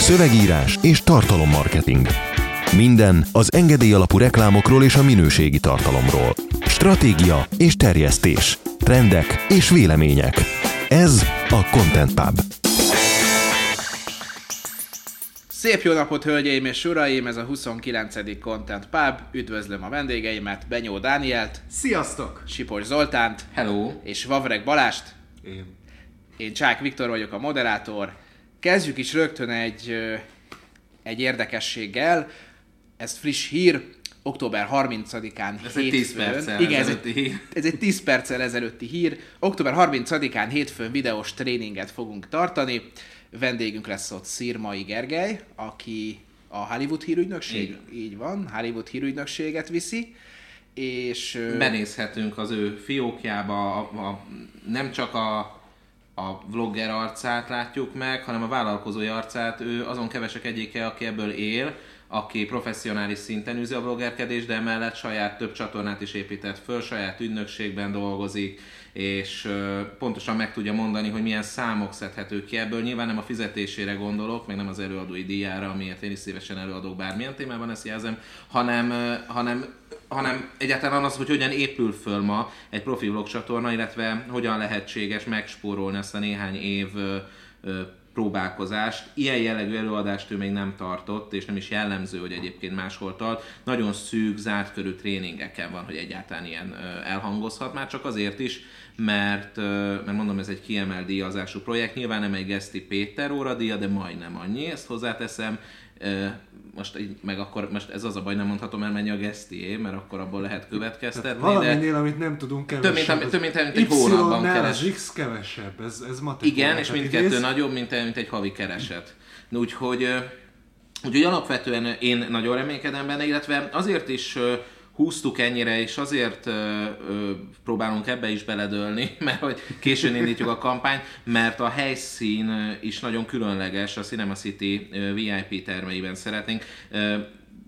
Szövegírás és tartalommarketing. Minden az engedély alapú reklámokról és a minőségi tartalomról. Stratégia és terjesztés. Trendek és vélemények. Ez a Content Pub. Szép jó napot, hölgyeim és uraim! Ez a 29. Content Pub. Üdvözlöm a vendégeimet, Benyó Dánielt, Sziasztok! Sipos Zoltánt Hello! és Vavreg Balást. Én. Én Csák Viktor vagyok a moderátor. Kezdjük is rögtön egy, egy érdekességgel. Ez friss hír, október 30-án Ez egy 10 perccel Igen, ez egy, ez egy 10 perccel ezelőtti hír. Október 30-án hétfőn videós tréninget fogunk tartani. Vendégünk lesz ott Szirmai Gergely, aki a Hollywood hírügynökség, Így. így van, Hollywood hírügynökséget viszi, és Benézhetünk az ő fiókjába, a, a, nem csak a, a vlogger arcát látjuk meg, hanem a vállalkozói arcát. Ő azon kevesek egyike, aki ebből él, aki professzionális szinten űzi a vloggerkedést, de emellett saját több csatornát is épített föl, saját ügynökségben dolgozik, és pontosan meg tudja mondani, hogy milyen számok szedhetők ki ebből. Nyilván nem a fizetésére gondolok, meg nem az előadói díjára, amiért én is szívesen előadok bármilyen témában, ezt jelzem, hanem, hanem hanem egyáltalán az, hogy hogyan épül föl ma egy profi vlog csatorna, illetve hogyan lehetséges megspórolni ezt a néhány év próbálkozást. Ilyen jellegű előadást ő még nem tartott, és nem is jellemző, hogy egyébként máshol tart. Nagyon szűk, zárt körű tréningeken van, hogy egyáltalán ilyen elhangozhat, már csak azért is, mert, mert mondom, ez egy kiemelt díjazású projekt. Nyilván nem egy Geszti Péter óradíja, de majdnem annyi, ezt hozzáteszem. Most, így, meg akkor, most ez az a baj, nem mondhatom el, mennyi a Gesztié, mert akkor abból lehet következtetni. de... Valaminél, amit nem tudunk, kevesebb. Több, mint- több, mint- mint egy hónapban keres. az X kevesebb, ez, ez matek. Igen, és Tehát mindkettő idéz- nagyobb, mint, mint egy havi kereset. Úgyhogy, úgyhogy alapvetően én nagyon reménykedem benne, illetve azért is húztuk ennyire, és azért ö, ö, próbálunk ebbe is beledölni, mert hogy későn indítjuk a kampányt, mert a helyszín is nagyon különleges, a Cinema City VIP termeiben szeretnénk. Ö,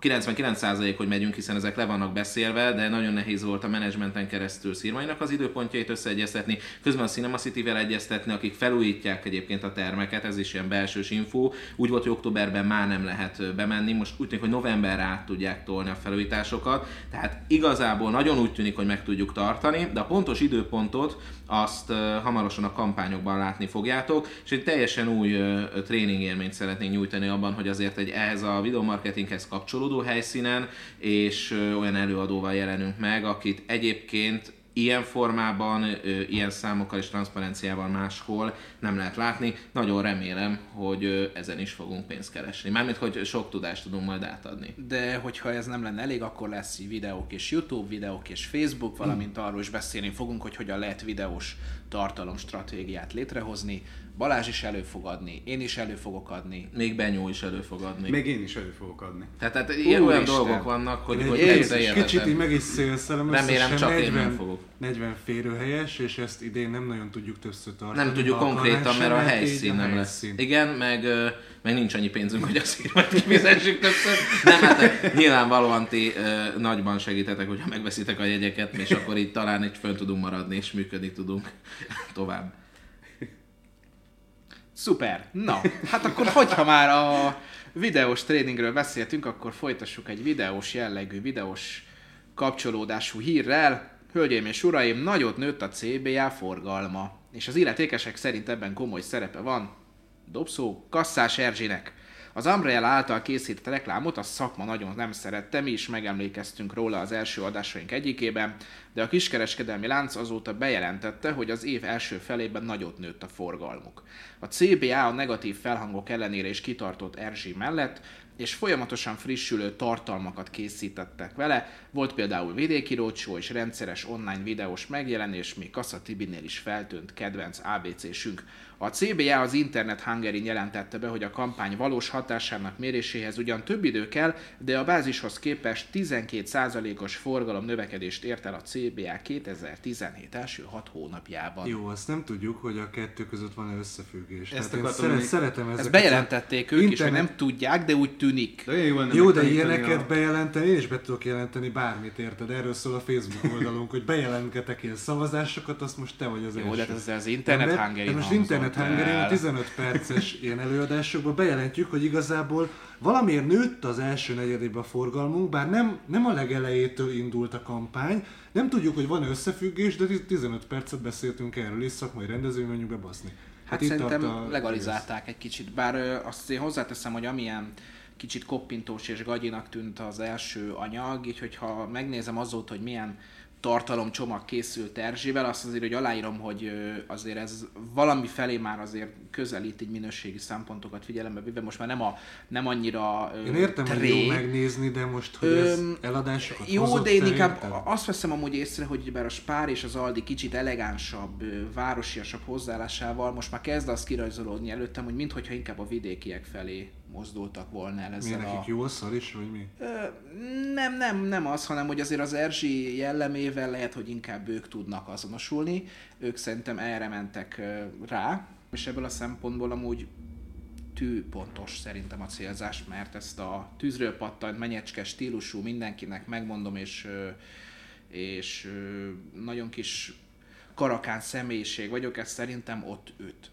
99% hogy megyünk, hiszen ezek le vannak beszélve, de nagyon nehéz volt a menedzsmenten keresztül Szirmainak az időpontjait összeegyeztetni, közben a Cinema City-vel egyeztetni, akik felújítják egyébként a termeket, ez is ilyen belsős info. Úgy volt, hogy októberben már nem lehet bemenni, most úgy tűnik, hogy novemberre át tudják tolni a felújításokat, tehát igazából nagyon úgy tűnik, hogy meg tudjuk tartani, de a pontos időpontot azt hamarosan a kampányokban látni fogjátok, és egy teljesen új ö, ö, tréning élményt szeretnénk nyújtani abban, hogy azért egy ehhez a videomarketinghez kapcsolódó helyszínen, és olyan előadóval jelenünk meg, akit egyébként ilyen formában, ilyen számokkal és transzparenciával máshol nem lehet látni. Nagyon remélem, hogy ezen is fogunk pénzt keresni. Mármint, hogy sok tudást tudunk majd átadni. de hogyha ez nem lenne elég, akkor lesz videók és YouTube, videók és Facebook, valamint arról is beszélni fogunk, hogy hogyan lehet videós tartalomstratégiát létrehozni. Balázs is elő fog adni, én is elő fogok adni. Még Benyó is elő fog adni. Még én is elő fogok adni. Tehát, tehát ilyen olyan dolgok vannak, hogy, Én hogy egy egyre kicsit, így meg is szélszelem, Remélem, csak én nem 40, fogok. 40 férőhelyes, és ezt idén nem nagyon tudjuk többször tartani. Nem tudjuk konkrétan, mert a helyszín nem lesz. helyszín. Igen, meg, meg nincs annyi pénzünk, hogy a szírmet kifizessük többször. Nem, hát nyilvánvalóan ti ö, nagyban segítetek, hogyha megveszitek a jegyeket, és akkor így talán így fönn tudunk maradni, és működni tudunk tovább. Szuper! Na, hát akkor hogyha már a videós tréningről beszéltünk, akkor folytassuk egy videós jellegű, videós kapcsolódású hírrel. Hölgyeim és uraim, nagyot nőtt a CBA forgalma, és az illetékesek szerint ebben komoly szerepe van. Dobszó Kasszás Erzsinek. Az Umbrella által készített reklámot a szakma nagyon nem szerette, mi is megemlékeztünk róla az első adásaink egyikében, de a kiskereskedelmi lánc azóta bejelentette, hogy az év első felében nagyot nőtt a forgalmuk. A CBA a negatív felhangok ellenére is kitartott Erzsi mellett, és folyamatosan frissülő tartalmakat készítettek vele. Volt például vidéki rócsó és rendszeres online videós megjelenés, még Kassa Tibinél is feltűnt kedvenc ABC-sünk. A CBA az Internet Hungary jelentette be, hogy a kampány valós hatásának méréséhez ugyan több idő kell, de a bázishoz képest 12%-os forgalom növekedést ért el a CBA 2017 első 6 hónapjában. Jó, azt nem tudjuk, hogy a kettő között van-e összefüggés. Ezt Tehát én szeret, szeretem ezeket. Ezt bejelentették ők is, hogy internet- nem tudják, de úgy tűnik. De jó, Jó, de ilyeneket a... bejelenteni, én is be tudok jelenteni bármit, érted? Erről szól a Facebook oldalunk, hogy bejelentgetek ilyen szavazásokat, azt most te vagy az Jó, első. de hát ez az internet de most internet el. hangeri 15 perces ilyen előadásokban bejelentjük, hogy igazából valamiért nőtt az első negyedében a forgalmunk, bár nem, nem a legelejétől indult a kampány, nem tudjuk, hogy van összefüggés, de 15 percet beszéltünk erről, és szakmai rendezvény mondjuk bebaszni. Hát itt szerintem a- legalizálták egy kicsit, bár azt én hozzáteszem, hogy amilyen kicsit koppintós és gagyinak tűnt az első anyag, így hogyha megnézem azóta, hogy milyen tartalomcsomag készült Erzsivel, azt azért, hogy aláírom, hogy azért ez valami felé már azért közelít így minőségi szempontokat figyelembe véve, most már nem, a, nem annyira Én értem, hogy tré. jó megnézni, de most, hogy ez Öm, eladásokat Jó, hozott, de én inkább érted? azt veszem amúgy észre, hogy bár a Spár és az Aldi kicsit elegánsabb, városiasabb hozzáállásával most már kezd az kirajzolódni előttem, hogy minthogyha inkább a vidékiek felé mozdultak volna el Mi ezzel nekik a... szar is, vagy mi? Ö, nem, nem, nem az, hanem hogy azért az Erzsi jellemével lehet, hogy inkább ők tudnak azonosulni. Ők szerintem erre mentek rá, és ebből a szempontból amúgy tűpontos szerintem a célzás, mert ezt a tűzről pattant, menyecske stílusú mindenkinek megmondom, és, és nagyon kis karakán személyiség vagyok, ez szerintem ott üt.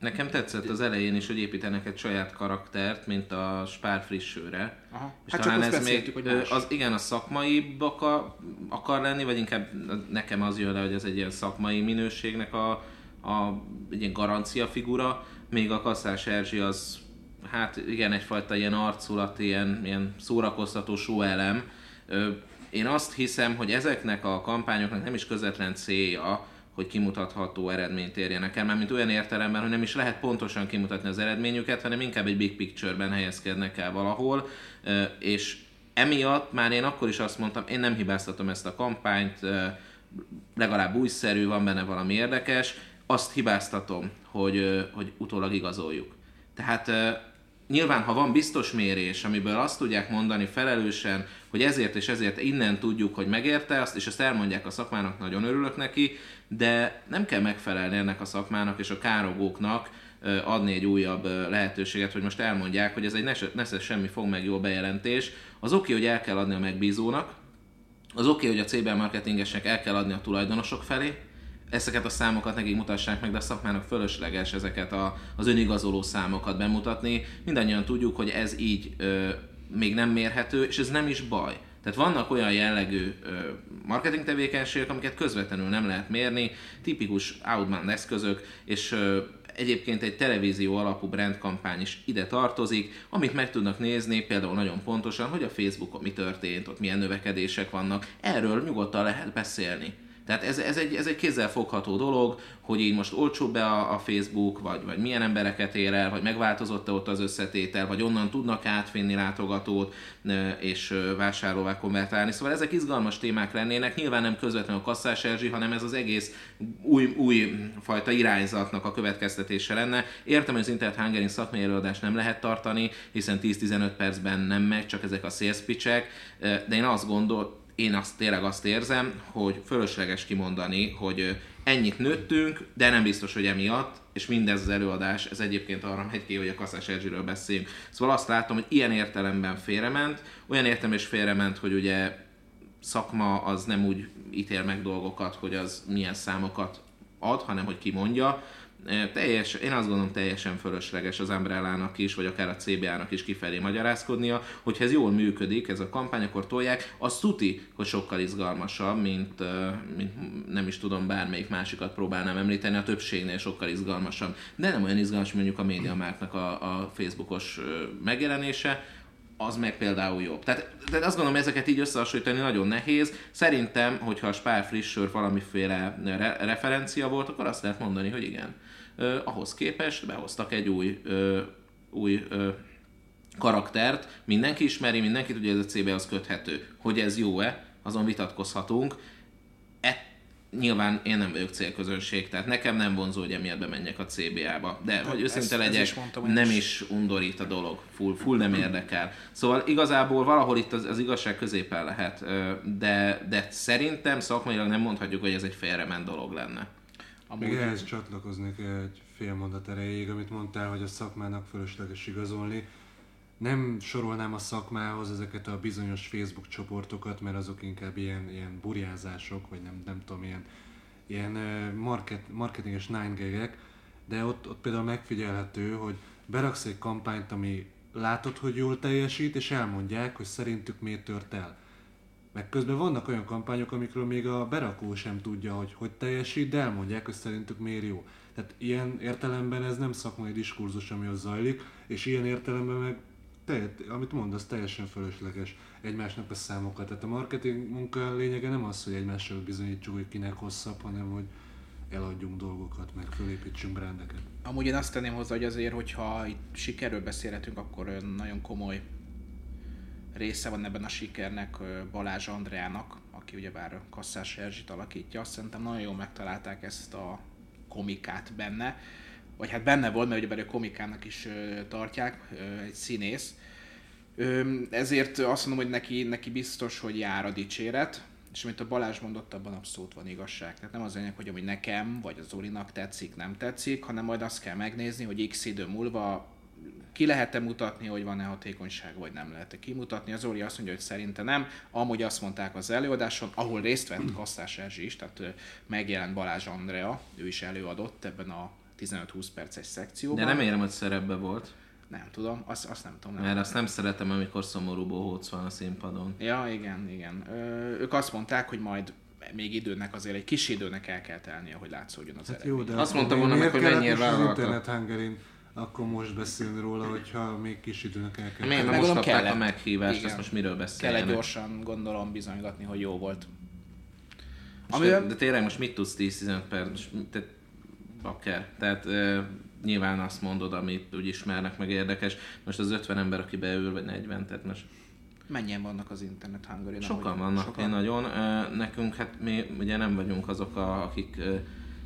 Nekem tetszett az elején is, hogy építenek egy saját karaktert, mint a Spár frissőre. Aha. És Hát csak talán azt ez még, hogy más. az, igen, a szakmai akar, akar lenni, vagy inkább nekem az jön le, hogy ez egy ilyen szakmai minőségnek a, a egy ilyen garancia figura, még a Kasszás Erzsi az, hát igen, egyfajta ilyen arculat, ilyen, ilyen szórakoztató elem. Én azt hiszem, hogy ezeknek a kampányoknak nem is közvetlen célja, hogy kimutatható eredményt érjenek el, mint olyan értelemben, hogy nem is lehet pontosan kimutatni az eredményüket, hanem inkább egy big picture-ben helyezkednek el valahol, és emiatt már én akkor is azt mondtam, én nem hibáztatom ezt a kampányt, legalább újszerű, van benne valami érdekes, azt hibáztatom, hogy, hogy utólag igazoljuk. Tehát nyilván, ha van biztos mérés, amiből azt tudják mondani felelősen, hogy ezért és ezért innen tudjuk, hogy megérte azt, és ezt elmondják a szakmának, nagyon örülök neki, de nem kell megfelelni ennek a szakmának és a károgóknak adni egy újabb lehetőséget, hogy most elmondják, hogy ez egy nesze, semmi fog meg jó bejelentés. Az oké, hogy el kell adni a megbízónak, az oké, hogy a CBL marketingesnek el kell adni a tulajdonosok felé, ezeket a számokat nekik mutassák meg, de a szakmának fölösleges ezeket a, az önigazoló számokat bemutatni. Mindannyian tudjuk, hogy ez így ö, még nem mérhető, és ez nem is baj. Tehát vannak olyan jellegű ö, marketing tevékenységek, amiket közvetlenül nem lehet mérni, tipikus outbound eszközök, és ö, egyébként egy televízió alapú brandkampány is ide tartozik, amit meg tudnak nézni például nagyon pontosan, hogy a Facebookon mi történt, ott milyen növekedések vannak, erről nyugodtan lehet beszélni. Tehát ez, ez, egy, ez egy kézzelfogható dolog, hogy így most olcsóbb be a, a Facebook, vagy, vagy milyen embereket ér el, vagy megváltozott-e ott az összetétel, vagy onnan tudnak átvinni látogatót, és vásárlóvá konvertálni. Szóval ezek izgalmas témák lennének, nyilván nem közvetlenül a kasszás Erzsi, hanem ez az egész új, új fajta irányzatnak a következtetése lenne. Értem, hogy az Internet Hungary szakmai előadást nem lehet tartani, hiszen 10-15 percben nem megy, csak ezek a sales pitchek, de én azt gondol, én azt tényleg azt érzem, hogy fölösleges kimondani, hogy ennyit nőttünk, de nem biztos, hogy emiatt, és mindez az előadás, ez egyébként arra megy ki, hogy a Kasszás Erzsiről beszéljünk. Szóval azt látom, hogy ilyen értelemben félrement, olyan értelem is félrement, hogy ugye szakma az nem úgy ítél meg dolgokat, hogy az milyen számokat ad, hanem hogy ki mondja. E, Teljes, én azt gondolom teljesen fölösleges az Umbrellának is, vagy akár a CBA-nak is kifelé magyarázkodnia, hogyha ez jól működik, ez a kampány, akkor tolják, az tuti, hogy sokkal izgalmasabb, mint, mint nem is tudom, bármelyik másikat próbálnám említeni, a többségnél sokkal izgalmasabb. De nem olyan izgalmas mondjuk a MediaMarktnak a, a Facebookos megjelenése, az meg például jobb. Tehát, tehát azt gondolom, ezeket így összehasonlítani nagyon nehéz. Szerintem, hogyha a Spár friss sör valamiféle re- referencia volt, akkor azt lehet mondani, hogy igen. Ö, ahhoz képest behoztak egy új, ö, új ö, karaktert, mindenki ismeri, mindenki tudja, ez a CB-hoz köthető. Hogy ez jó-e, azon vitatkozhatunk. Nyilván én nem vagyok célközönség, tehát nekem nem vonzó, hogy emiatt bemenjek a CBA-ba. De, hogy ezt- őszinte ezt legyek, is mondtam nem is. is undorít a dolog, full, full nem érdekel. Szóval igazából valahol itt az, az igazság középen lehet, de, de szerintem szakmailag nem mondhatjuk, hogy ez egy félrement dolog lenne. Még Amúgy ehhez csatlakoznék egy fél mondat erejéig, amit mondtál, hogy a szakmának fölösleges igazolni. Nem sorolnám a szakmához ezeket a bizonyos Facebook csoportokat, mert azok inkább ilyen, ilyen burjázások, vagy nem, nem tudom, ilyen, ilyen market, marketinges nine de ott, ott például megfigyelhető, hogy beraksz egy kampányt, ami látod, hogy jól teljesít, és elmondják, hogy szerintük miért tört el. Meg közben vannak olyan kampányok, amikről még a berakó sem tudja, hogy hogy teljesít, de elmondják, hogy szerintük miért jó. Tehát ilyen értelemben ez nem szakmai diskurzus, ami ott zajlik, és ilyen értelemben meg te, amit mondasz, teljesen fölösleges egymásnak a számokat. Tehát a marketing munka lényege nem az, hogy egymással bizonyítsuk, hogy kinek hosszabb, hanem hogy eladjunk dolgokat, meg fölépítsünk brandeket. Amúgy én azt tenném hozzá, hogy azért, hogyha itt sikerről beszélhetünk, akkor nagyon komoly része van ebben a sikernek Balázs Andreának, aki ugyebár Kasszás Erzsit alakítja. Azt szerintem nagyon jól megtalálták ezt a komikát benne. Vagy hát benne volt, mert ugyebár a komikának is tartják, egy színész. Ezért azt mondom, hogy neki, neki biztos, hogy jár a dicséret, és amit a Balázs mondott, abban abszolút van igazság. Tehát nem az lényeg, hogy ami nekem, vagy az Zolinak tetszik, nem tetszik, hanem majd azt kell megnézni, hogy x idő múlva ki lehet-e mutatni, hogy van-e hatékonyság, vagy nem lehet-e kimutatni. Az Zoli azt mondja, hogy szerinte nem. Amúgy azt mondták az előadáson, ahol részt vett Kasztás Erzsi is, tehát megjelent Balázs Andrea, ő is előadott ebben a 15-20 perces szekcióban. De nem érem, hogy szerepbe volt. Nem tudom, azt, azt nem tudom. Nem Mert azt nem szeretem, amikor szomorú bohóc van a színpadon. Ja, igen, igen. Ö, ők azt mondták, hogy majd még időnek azért egy kis időnek el kell telnie, hogy látszódjon az Hát eredmény. jó, de Azt akkor mondta volna meg, hogy mennyire most az vállalta. Internet Hungarin akkor most beszélni róla, hogyha még kis időnek el kell. Miért most kapták a kellett. meghívást, Igen. ezt most miről Kell egy beszéljenek? gyorsan, gondolom, bizonygatni, hogy jó volt. Most Amivel- de, de tényleg most mit tudsz 10-15 perc? Te, bakker. Tehát nyilván azt mondod, amit úgy ismernek, meg érdekes. Most az 50 ember, aki beül, vagy 40, tehát most Mennyien vannak az internet hungary sokan vannak, sokan. én nagyon. Nekünk, hát mi ugye nem vagyunk azok, a, akik,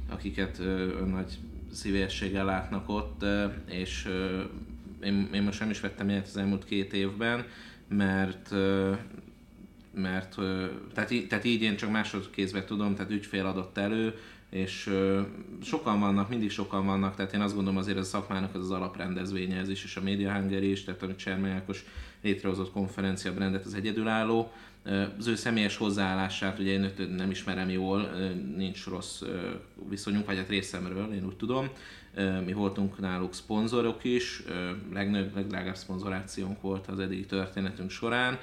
akiket nagy szívességgel látnak ott, és én, én most nem is vettem ilyet az elmúlt két évben, mert mert tehát, tehát így én csak másodkézben tudom, tehát ügyfél adott elő, és sokan vannak, mindig sokan vannak, tehát én azt gondolom azért ez a szakmának az az alaprendezvénye, ez is, és a Media Hungary is, tehát amit Csermely Ákos létrehozott konferencia brandet az egyedülálló. Az ő személyes hozzáállását, ugye én őt nem ismerem jól, nincs rossz viszonyunk, vagy hát részemről, én úgy tudom. Mi voltunk náluk szponzorok is, legnagyobb, legdrágább szponzorációnk volt az eddigi történetünk során,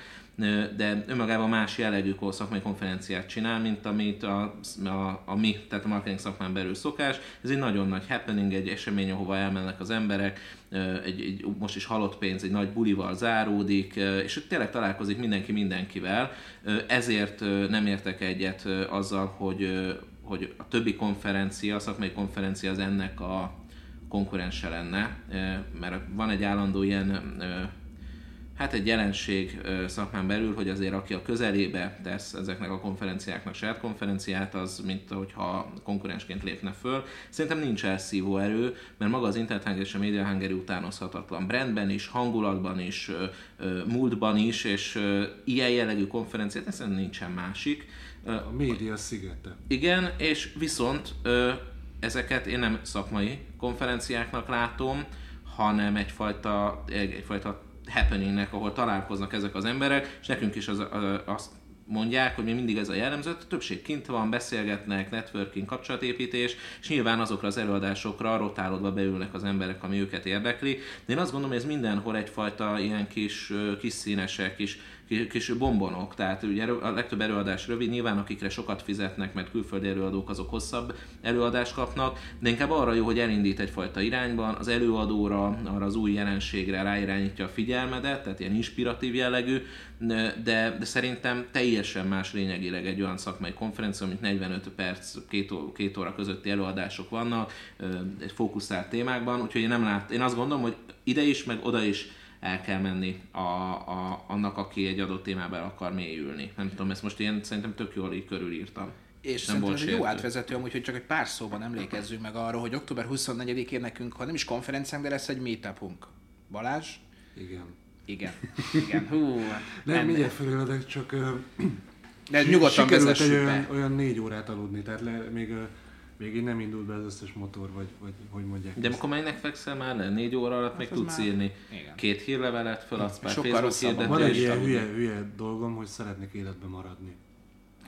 de önmagában más jellegű szakmai konferenciát csinál, mint amit a, a, a mi, tehát a marketing szakmán belül szokás. Ez egy nagyon nagy happening, egy esemény, ahova elmennek az emberek, egy, egy, most is halott pénz, egy nagy bulival záródik, és tényleg találkozik mindenki mindenkivel. Ezért nem értek egyet azzal, hogy, hogy a többi konferencia, a szakmai konferencia az ennek a konkurense lenne, mert van egy állandó ilyen hát egy jelenség szakmán belül, hogy azért aki a közelébe tesz ezeknek a konferenciáknak saját konferenciát, az mint hogyha konkurensként lépne föl. Szerintem nincs elszívó erő, mert maga az Internet és a Media Hungary utánozhatatlan brandben is, hangulatban is, múltban is, és ilyen jellegű konferenciát szerintem nincsen másik. A média szigete. igen, és viszont ezeket én nem szakmai konferenciáknak látom, hanem egyfajta, egy- egyfajta happeningnek, ahol találkoznak ezek az emberek, és nekünk is az, az, azt mondják, hogy mi mindig ez a jellemző, a többség kint van, beszélgetnek, networking, kapcsolatépítés, és nyilván azokra az előadásokra rotálódva beülnek az emberek, ami őket érdekli. De én azt gondolom, hogy ez mindenhol egyfajta ilyen kis, kis színesek, kis, kis, bombonok, tehát ugye a legtöbb előadás rövid, nyilván akikre sokat fizetnek, mert külföldi előadók azok hosszabb előadást kapnak, de inkább arra jó, hogy elindít egyfajta irányban, az előadóra, arra az új jelenségre ráirányítja a figyelmedet, tehát ilyen inspiratív jellegű, de, de szerintem teljesen más lényegileg egy olyan szakmai konferencia, amit 45 perc, két, két óra közötti előadások vannak, fókuszált témákban, úgyhogy én nem lát, én azt gondolom, hogy ide is, meg oda is el kell menni a, a, annak, aki egy adott témába el akar mélyülni. Nem tudom, ezt most én szerintem tök jól így körülírtam. És Nem szerintem volt ez egy jó átvezető, amúgy, hogy csak egy pár szóban emlékezzünk meg arra, hogy október 24-én nekünk, ha nem is konferenciánk, de lesz egy meetupunk. Balázs? Igen. Igen. Igen. Hú, Nem, nem, mindjárt felületek, csak de nyugodtan sikerült egy olyan, olyan négy órát aludni, tehát le, még Még így nem indult be az összes motor, vagy, vagy hogy mondják. De ezt. amikor mennek fekszel már le, négy óra alatt még Hát az tudsz már- írni igen. két hírlevelet, föladsz pár Sokkal Facebook rosszabb. Van egy hirdetést. ilyen hülye, hülye dolgom, hogy szeretnék életben maradni.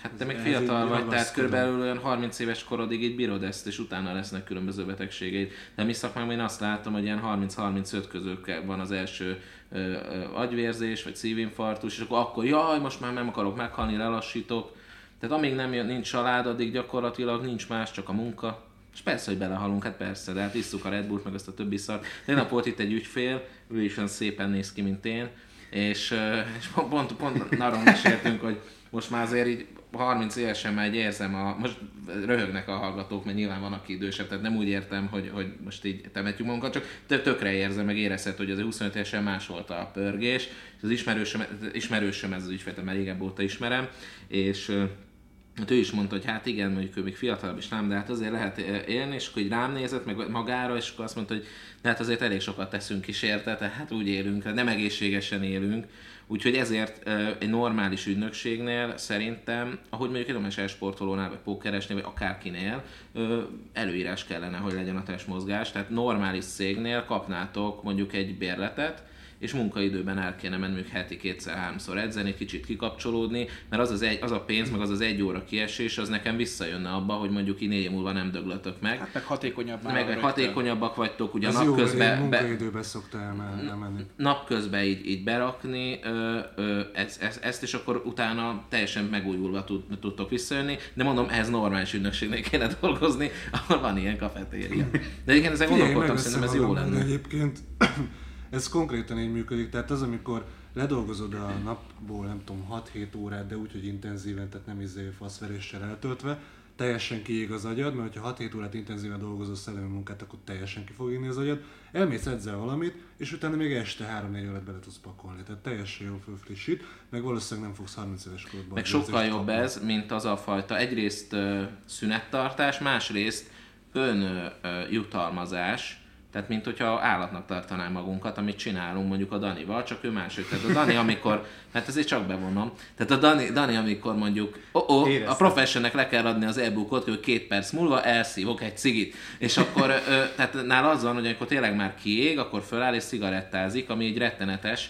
Hát te még fiatal vagy, tehát körülbelül olyan 30 éves korodig így bírod ezt, és utána lesznek különböző betegségeid. De mi szakmámban én azt látom, hogy ilyen 30-35 közül ke- van az első ö, ö, agyvérzés, vagy szívinfarktus, és akkor, akkor jaj, most már nem akarok meghalni, lelassítok. Tehát amíg nem jön, nincs család, addig gyakorlatilag nincs más, csak a munka. És persze, hogy belehalunk, hát persze, de hát isszuk a Red Bullt, meg azt a többi szart. Tegnap volt itt egy ügyfél, ő is olyan szépen néz ki, mint én, és, és pont, pont, pont arról meséltünk, hogy most már azért így 30 évesen már egy érzem, a, most röhögnek a hallgatók, mert nyilván van, aki idősebb, tehát nem úgy értem, hogy, hogy most így temetjük magunkat, csak tök, tökre érzem, meg érezhet, hogy az 25 évesen más volt a pörgés, és az ismerősöm, ismerősöm ez az ügyfél, mert régebb óta ismerem, és Hát ő is mondta, hogy hát igen, mondjuk ő még fiatalabb is nem, de hát azért lehet eh, élni, és akkor így rám nézett, meg magára, és akkor azt mondta, hogy de hát azért elég sokat teszünk is érte, tehát úgy élünk, nem egészségesen élünk. Úgyhogy ezért egy normális ügynökségnél szerintem, ahogy mondjuk egy normális sportolónál, vagy pókeresnél, vagy akárkinél, előírás kellene, hogy legyen a testmozgás. Tehát normális cégnél kapnátok mondjuk egy bérletet, és munkaidőben el kéne menni mondjuk heti kétszer-háromszor edzeni, kicsit kikapcsolódni, mert az, az, egy, az a pénz, meg az az egy óra kiesés, az nekem visszajönne abba, hogy mondjuk így négy év múlva nem döglötök meg. Hát meg hatékonyabb meg rögtön. hatékonyabbak vagytok, ugye Ez jó, mert én napközben, be, munkaidőben szokta elmen- elmenni. napközben így, így berakni ö, ö, ezt, ezt, ezt, és akkor utána teljesen megújulva tud, tudtok visszajönni, de mondom, ehhez normális ügynökségnél kéne dolgozni, ahol van ilyen kafetéria. De igen, ezen Figyelj, gondolkodtam, meg szerintem ez jó lenne. Egyébként ez konkrétan így működik, tehát az, amikor ledolgozod a napból, nem tudom, 6-7 órát, de úgy, hogy intenzíven, tehát nem izé faszveréssel eltöltve, teljesen kiég az agyad, mert ha 6-7 órát intenzíven dolgozol szellemi munkát, akkor teljesen ki fog égni az agyad. Elmész edzel valamit, és utána még este 3-4 órát bele tudsz pakolni. Tehát teljesen jól fölfrissít, meg valószínűleg nem fogsz 30 éves korodban. Meg sokkal jobb kapni. ez, mint az a fajta egyrészt ö, szünettartás, másrészt ön ö, ö, jutalmazás, tehát mint hogyha állatnak tartanánk magunkat, amit csinálunk mondjuk a Danival, csak ő másik. Tehát a Dani, amikor, hát ezért csak bevonom, tehát a Dani, Dani amikor mondjuk, oh, oh, a professionnek le kell adni az e-bookot, hogy két perc múlva elszívok egy cigit. És akkor, ö, tehát nála az van, hogy amikor tényleg már kiég, akkor föláll és cigarettázik, ami egy rettenetes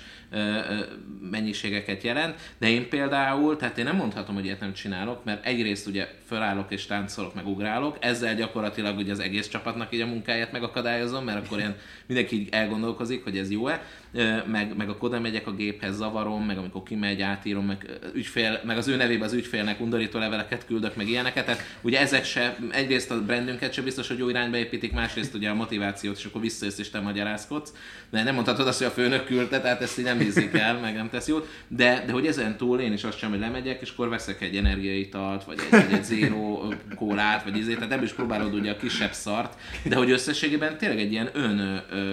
mennyiségeket jelent, de én például, tehát én nem mondhatom, hogy ilyet nem csinálok, mert egyrészt ugye fölállok és táncolok, meg ugrálok, ezzel gyakorlatilag ugye az egész csapatnak így a munkáját megakadályozom, mert akkor ilyen mindenki így elgondolkozik, hogy ez jó-e, meg, meg akkor oda megyek a géphez, zavarom, meg amikor kimegy, átírom, meg, ügyfél, meg az ő nevében az ügyfélnek undorító leveleket küldök, meg ilyeneket, tehát ugye ezek se, egyrészt a brandünket se biztos, hogy jó irányba építik, másrészt ugye a motivációt, és akkor visszajössz és te magyarázkodsz, de nem mondhatod azt, hogy a főnök küldte, tehát ezt így nem bízik el, meg nem tesz jót, de, de hogy ezen túl én is azt sem, hogy lemegyek, és akkor veszek egy energiaitalt, vagy egy, egy, egy zero kólát, vagy izé, tehát ebből is próbálod ugye a kisebb szart, de hogy összességében tényleg egy ilyen ön ö,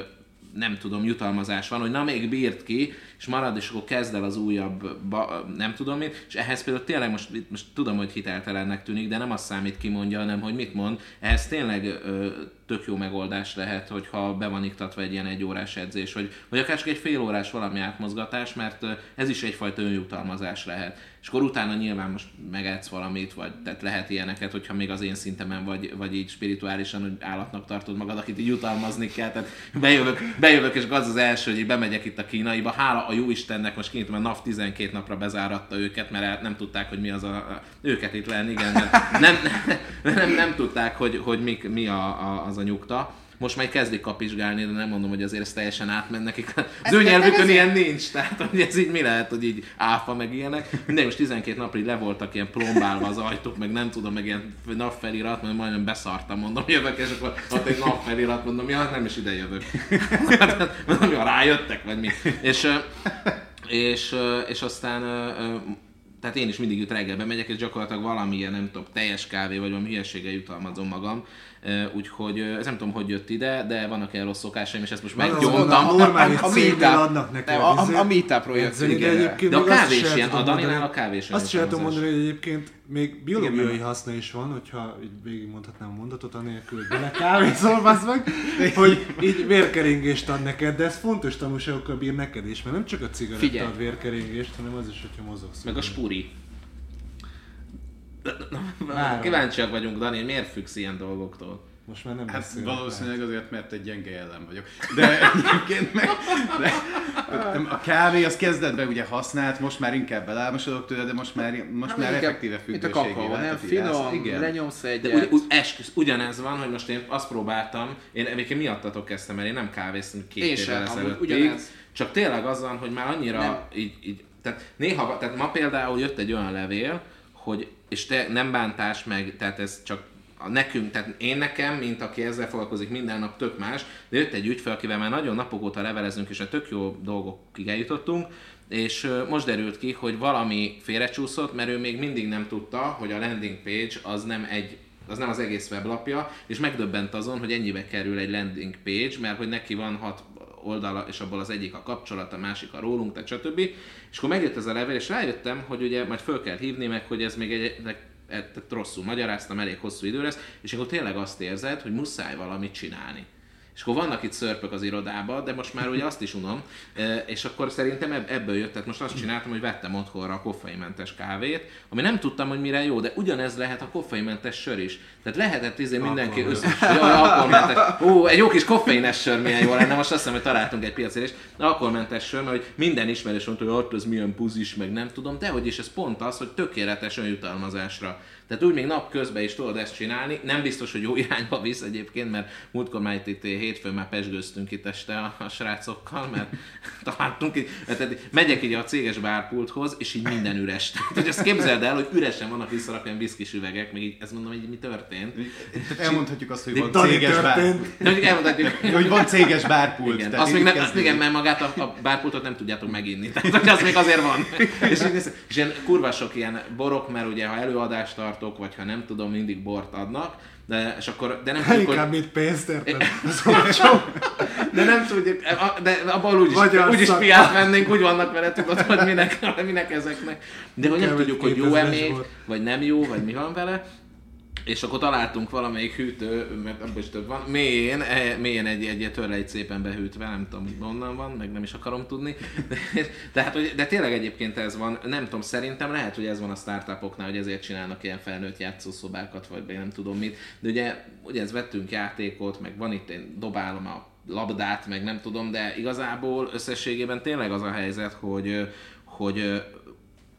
nem tudom, jutalmazás van, hogy na még bírt ki, és marad, és akkor kezd el az újabb, ba, nem tudom mit, és ehhez például tényleg most, most tudom, hogy hiteltelennek tűnik, de nem azt számít ki mondja, hanem hogy mit mond, ehhez tényleg ö, tök jó megoldás lehet, hogyha be van iktatva egy ilyen egy órás edzés, vagy, vagy akár csak egy fél órás valami átmozgatás, mert ez is egyfajta önjutalmazás lehet. És akkor utána nyilván most megetsz valamit, vagy tehát lehet ilyeneket, hogyha még az én szintemen vagy, vagy így spirituálisan, hogy állatnak tartod magad, akit így jutalmazni kell. Tehát bejövök, bejövök és az az első, hogy így bemegyek itt a kínaiba. Hála a jó Istennek, most kinyitom, a NAV 12 napra bezáratta őket, mert nem tudták, hogy mi az a, a őket itt lenni, igen, mert nem, nem, nem, nem tudták, hogy, hogy mi, mi a, a, az a nyugta. Most már kezdik kapizsgálni, de nem mondom, hogy azért ez teljesen átment nekik. Az ő nyelvükön ilyen nincs, tehát hogy ez így mi lehet, hogy így áfa meg ilyenek. Mindegy, most 12 napra így le voltak ilyen plombálva az ajtók, meg nem tudom, meg ilyen napfelirat, mert majdnem beszartam, mondom, jövök, és akkor ott egy napfelirat, mondom, ja, nem is ide jövök. mondom, ja, rájöttek, vagy mi. És, és, és aztán tehát én is mindig jut reggel bemegyek, és gyakorlatilag valamilyen, nem tudom, teljes kávé, vagy valami hülyeséggel jutalmazom magam. Úgyhogy ez nem tudom, hogy jött ide, de vannak ilyen rossz szokásaim, és ezt most Az meggyóntam. a normális A- a meetup- adnak neki a- a- a meetupról jött. De, De a még azt kávé is is el ilyen, a Daninál a kávé is Azt sem tudom mondani, hogy egyébként még biológiai Igen, haszna is van, hogyha így végigmondhatnám a mondatot, anélkül, hogy bele kávézol, meg, hogy így vérkeringést ad neked, de ez fontos tanulságokkal bír neked is, mert nem csak a cigaretta Figyelj. ad vérkeringést, hanem az is, hogyha mozogsz. Meg a spuri. Mára. Kíváncsiak vagyunk, Dani, miért függsz ilyen dolgoktól? Most már nem Hát valószínűleg azért, mert egy gyenge ellen vagyok. De egyébként meg de, a kávé az kezdetben ugye használt, most már inkább elálmosodok tőle, de most már, most már Inkább, effektíve Mint a függőségé kakaó, vált nem finom, Igen. lenyomsz De egyet. ugy, ugy, esküsz, ugyanez van, hogy most én azt próbáltam, én egyébként miattatok kezdtem, mert én nem kávéztam két Én évvel ezelőttig, csak tényleg az van, hogy már annyira Nem. így, így, tehát néha, tehát ma például jött egy olyan levél, hogy, és te nem bántás meg, tehát ez csak a nekünk, tehát én nekem, mint aki ezzel foglalkozik minden nap tök más, de jött egy ügyfél, akivel már nagyon napok óta levelezünk, és a tök jó dolgokig eljutottunk, és most derült ki, hogy valami félrecsúszott, mert ő még mindig nem tudta, hogy a landing page az nem egy az nem az egész weblapja, és megdöbbent azon, hogy ennyibe kerül egy landing page, mert hogy neki van hat oldala, és abból az egyik a kapcsolat, a másik a rólunk, tehát stb. És akkor megjött ez a levél, és rájöttem, hogy ugye majd föl kell hívni meg, hogy ez még egy tehát rosszul magyaráztam, elég hosszú idő lesz, és akkor tényleg azt érzed, hogy muszáj valamit csinálni. És akkor vannak itt szörpök az irodába, de most már ugye azt is unom, E, és akkor szerintem ebb- ebből jött, tehát most azt csináltam, hogy vettem otthonra a koffeinmentes kávét, ami nem tudtam, hogy mire jó, de ugyanez lehet a koffeinmentes sör is. Tehát lehetett izé mindenki össze... Ó, egy jó kis koffeines sör milyen jó lenne, most azt hiszem, hogy találtunk egy piacérést. Alkoholmentes sör, mert hogy minden ismerős mondta, hogy ott az milyen buzis, meg nem tudom, de hogy is ez pont az, hogy tökéletes önjutalmazásra. Tehát úgy még napközben is tudod ezt csinálni, nem biztos, hogy jó irányba visz egyébként, mert múltkor már itt, itt hétfőn már pesgőztünk itt este a, a srácokkal, mert találtunk itt, tehát megyek így a céges bárpulthoz, és így minden üres. Tehát, hogy azt képzeld el, hogy üresen vannak visszarakva ilyen viszkis üvegek, meg így ezt mondom, hogy mi történt. Elmondhatjuk azt, hogy van Dani céges történt. Elmondhatjuk, Hogy van céges bárpult. igen, azt még nem, kezdődik. igen, mert magát a, a bárpultot nem tudjátok meginni. Tehát hogy az még azért van. és, néz- és ilyen kurva sok ilyen borok, mert ugye ha előadást tartok, vagy ha nem tudom, mindig bort adnak, de, és akkor, de nem tudjuk, hogy, mint pénzt, érted? De nem tudjuk, de abban úgyis, úgyis piát vennénk, úgy vannak vele, tudod, hogy minek, minek ezeknek. De hogy nem tudjuk, hogy jó-e 2000-es még, vagy nem jó, vagy mi van vele. És akkor találtunk valamelyik hűtő, mert abban is több van, mélyén, eh, mélyén egy, egy törleit szépen behűtve, nem tudom, honnan van, meg nem is akarom tudni. De, tehát, hogy, de tényleg egyébként ez van, nem tudom, szerintem lehet, hogy ez van a startupoknál, hogy ezért csinálnak ilyen felnőtt játszószobákat, vagy nem tudom mit. De ugye, ugye ez vettünk játékot, meg van itt, én dobálom a labdát, meg nem tudom, de igazából összességében tényleg az a helyzet, hogy, hogy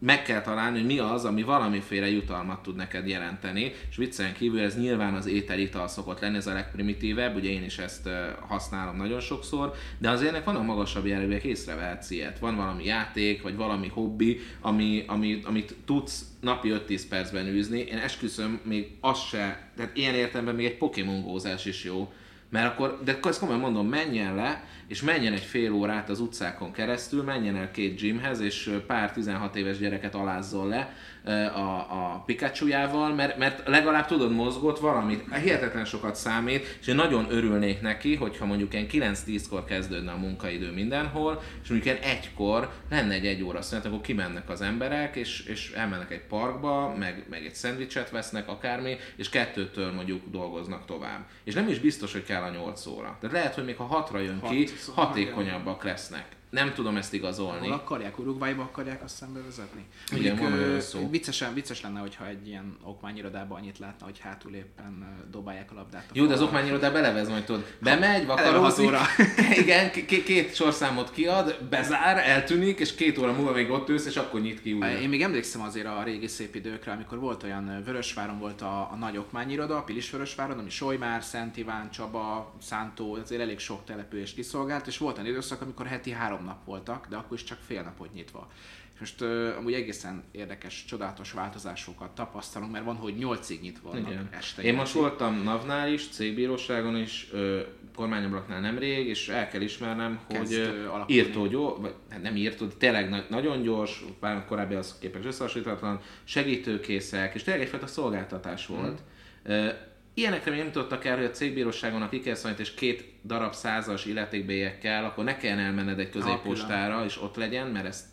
meg kell találni, hogy mi az, ami valamiféle jutalmat tud neked jelenteni, és viccen kívül ez nyilván az ételital szokott lenni, ez a legprimitívebb, ugye én is ezt használom nagyon sokszor, de azért ennek vannak magasabb jellegűek, észrevehetsz ilyet. Van valami játék, vagy valami hobbi, ami, ami, amit tudsz napi 5-10 percben űzni. Én esküszöm, még az se, tehát ilyen értelemben még egy Pokémon is jó, mert akkor, de ezt komolyan mondom, menjen le, és menjen egy fél órát az utcákon keresztül, menjen el két gymhez, és pár 16 éves gyereket alázzon le a, a Pikachu-jával, mert, mert legalább tudod, mozgott valamit, hihetetlen sokat számít, és én nagyon örülnék neki, hogyha mondjuk ilyen 9-10-kor kezdődne a munkaidő mindenhol, és mondjuk ilyen egykor lenne egy egy óra szünet, akkor kimennek az emberek, és, és elmennek egy parkba, meg, meg egy szendvicset vesznek, akármi, és kettőtől mondjuk dolgoznak tovább. És nem is biztos, hogy kell a 8 óra. Tehát lehet, hogy még ha hatra jön ki, Hat. hatékonyabbak lesznek. Nem tudom ezt igazolni. Hol akarják? Uruguayba akarják azt szembe vezetni? Igen, van ö, szó. Viccesen, vicces lenne, hogyha egy ilyen okmányirodában annyit látna, hogy hátul éppen dobálják a labdát. A Jó, de az okmányirodá belevez majd tudod. Bemegy, vakarózik, igen, k- két sorszámot kiad, bezár, eltűnik, és két óra múlva még ott ülsz, és akkor nyit ki újra. Én még emlékszem azért a régi szép időkre, amikor volt olyan Vörösváron volt a, a nagy okmányiroda, a Pilisvörösváron, ami Solymár, Szent Iván, Csaba, Szántó, azért elég sok települést kiszolgált, és volt olyan időszak, amikor heti három nap voltak, de akkor is csak fél nap volt nyitva. És most ö, amúgy egészen érdekes, csodálatos változásokat tapasztalunk, mert van, hogy nyolcig nyitva vannak Igen. este. Én most voltam NAV-nál is, cégbíróságon is, ö, kormányablaknál nemrég, és el kell ismernem, Kezd, hogy alakulni. írtó gyors, vagy hát nem írtó, de tényleg na- nagyon gyors, bár korábbi az képes összehasonlíthatatlan, segítőkészek, és tényleg egyfajta szolgáltatás volt. Mhm. Ilyenekre még nem tudtak el, hogy a cégbíróságon, a kikelszonyt és két darab százas illetékbélyekkel, akkor ne kelljen elmenned egy középpostára, és ott legyen, mert ezt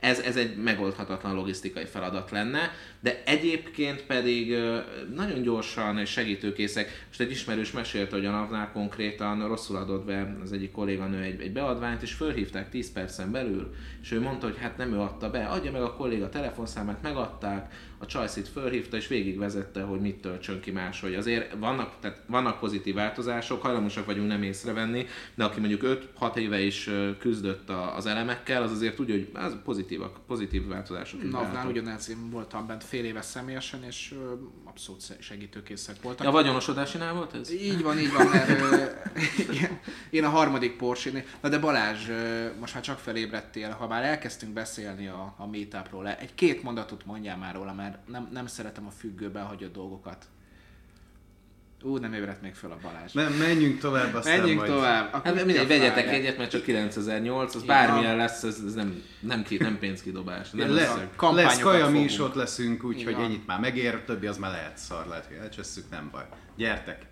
ez, ez egy megoldhatatlan logisztikai feladat lenne, de egyébként pedig nagyon gyorsan és segítőkészek. Most egy ismerős mesélte, hogy a napnál konkrétan rosszul adott be az egyik kolléganő egy, egy beadványt, és fölhívták 10 percen belül, és ő mondta, hogy hát nem ő adta be, adja meg a kolléga telefonszámát, megadták, a Csajszit fölhívta és végigvezette, hogy mit töltsön ki máshogy. Azért vannak, tehát vannak pozitív változások, hajlamosak vagyunk nem észrevenni, de aki mondjuk 5-6 éve is küzdött az elemekkel, az azért tudja, hogy az pozitívak, pozitív változások. Navnál ugyanez, én voltam bent fél éve személyesen, és abszolút segítőkészek voltak. A vagyonosodásinál volt ez? Így van, így van, mert én a harmadik porsche na de Balázs, most már csak felébredtél, ha már elkezdtünk beszélni a, a meetupról, egy-két mondatot mondjál már róla, mert nem, nem szeretem a függőbe hagyott dolgokat. Ú, nem ébredt még föl a Balázs. Nem, menjünk tovább, aztán Menjünk majd... tovább. Hát mindegy, vegyetek egyet, mert csak 9008, az bármilyen lesz, ez, ez nem, nem, ki, nem pénzkidobás. Nem Le, lesz, lesz kaja, mi fogunk. is ott leszünk, úgyhogy Igen. ennyit már megér, többi az már lehet szar, lehet, hogy elcsesszük, nem baj. Gyertek!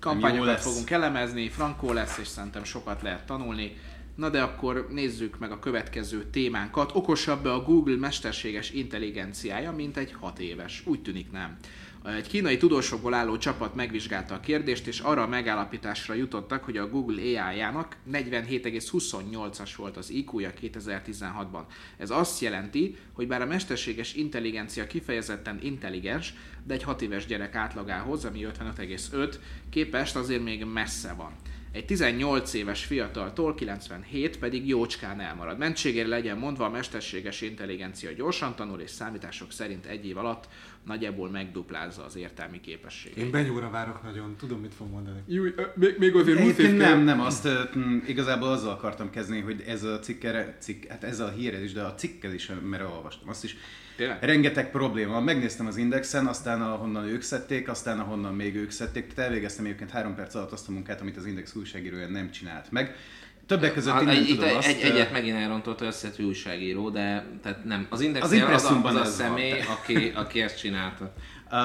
Kampányokat lesz. fogunk elemezni, frankó lesz, és szerintem sokat lehet tanulni. Na de akkor nézzük meg a következő témánkat. Okosabb a Google mesterséges intelligenciája, mint egy hat éves? Úgy tűnik nem. Egy kínai tudósokból álló csapat megvizsgálta a kérdést, és arra a megállapításra jutottak, hogy a Google AI-jának 47,28-as volt az IQ-ja 2016-ban. Ez azt jelenti, hogy bár a mesterséges intelligencia kifejezetten intelligens, de egy 6 éves gyerek átlagához, ami 55,5, képest azért még messze van. Egy 18 éves fiataltól 97 pedig jócskán elmarad. Mentségére legyen mondva, a mesterséges intelligencia gyorsan tanul, és számítások szerint egy év alatt nagyjából megduplázza az értelmi képességét. Én benyóra várok nagyon, tudom mit fog mondani. Júj, még, még azért Egyébként nem, nem, azt mm, igazából azzal akartam kezdeni, hogy ez a cikkere, cikk, hát ez a híred is, de a cikkel is, mert olvastam azt is. Tényleg? Rengeteg probléma. Megnéztem az Indexen, aztán ahonnan ők szedték, aztán ahonnan még ők szedték. Tehát elvégeztem egyébként három perc alatt azt a munkát, amit az Index újságírója nem csinált meg. Többek között Hát, innen tudom egy, azt, egy, egyet megint elrontott összetű újságíró, de tehát nem. Az Az Indexnél az, a, az a ez van. személy, aki, aki ezt csinálta. Uh,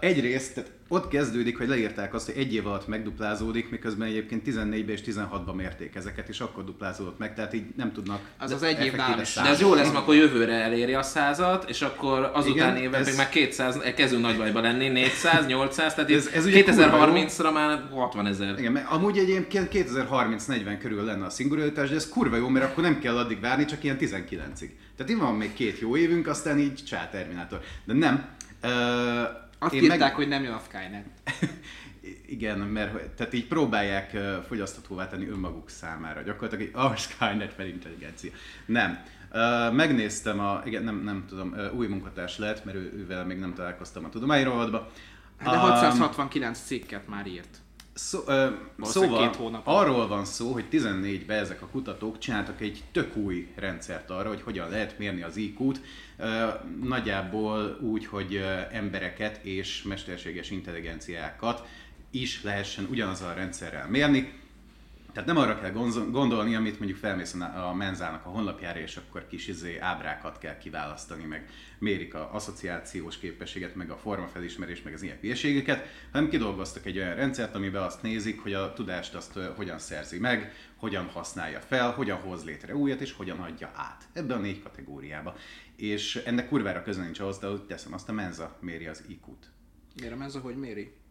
egyrészt tehát ott kezdődik, hogy leírták azt, hogy egy év alatt megduplázódik, miközben egyébként 14-ben és 16-ban mérték ezeket, és akkor duplázódott meg, tehát így nem tudnak. Az az egy év is. De ez jó lesz, mert akkor jövőre eléri a százat, és akkor azután évben ez- meg 200, kezdünk nagy bajba lenni, 400, 800, tehát Ez- ez, ez ez ugye 2030-ra már 60 ezer. Igen, mert amúgy egyébként 2030-40 körül lenne a szingularitás, de ez kurva jó, mert akkor nem kell addig várni, csak ilyen 19-ig. Tehát itt van még két jó évünk, aztán így csá Terminátor. De nem. Azt írták, hogy nem jön a Skynet. Igen, mert tehát így próbálják fogyaszthatóvá tenni önmaguk számára. Gyakorlatilag egy a Skynet fel intelligencia. Nem. Uh, megnéztem a, igen, nem, nem tudom, uh, új munkatárs lehet, mert ő, ővel még nem találkoztam a tudományrovatba. De Um, 669 cikket már írt. Szó, ö, szóval két hónap. arról van szó, hogy 14-ben ezek a kutatók csináltak egy tök új rendszert arra, hogy hogyan lehet mérni az IQ-t, ö, nagyjából úgy, hogy ö, embereket és mesterséges intelligenciákat is lehessen ugyanazzal a rendszerrel mérni. Tehát nem arra kell gondolni, amit mondjuk felmész a a menzának a honlapjára, és akkor kis izé ábrákat kell kiválasztani, meg mérik a asszociációs képességet, meg a formafelismerés, meg az ilyen hülyeségeket, hanem kidolgoztak egy olyan rendszert, amiben azt nézik, hogy a tudást azt hogyan szerzi meg, hogyan használja fel, hogyan hoz létre újat, és hogyan adja át. Ebben a négy kategóriába. És ennek kurvára köze nincs ahhoz, de teszem, azt a menza méri az IQ-t. Mérem ez, hogy méri?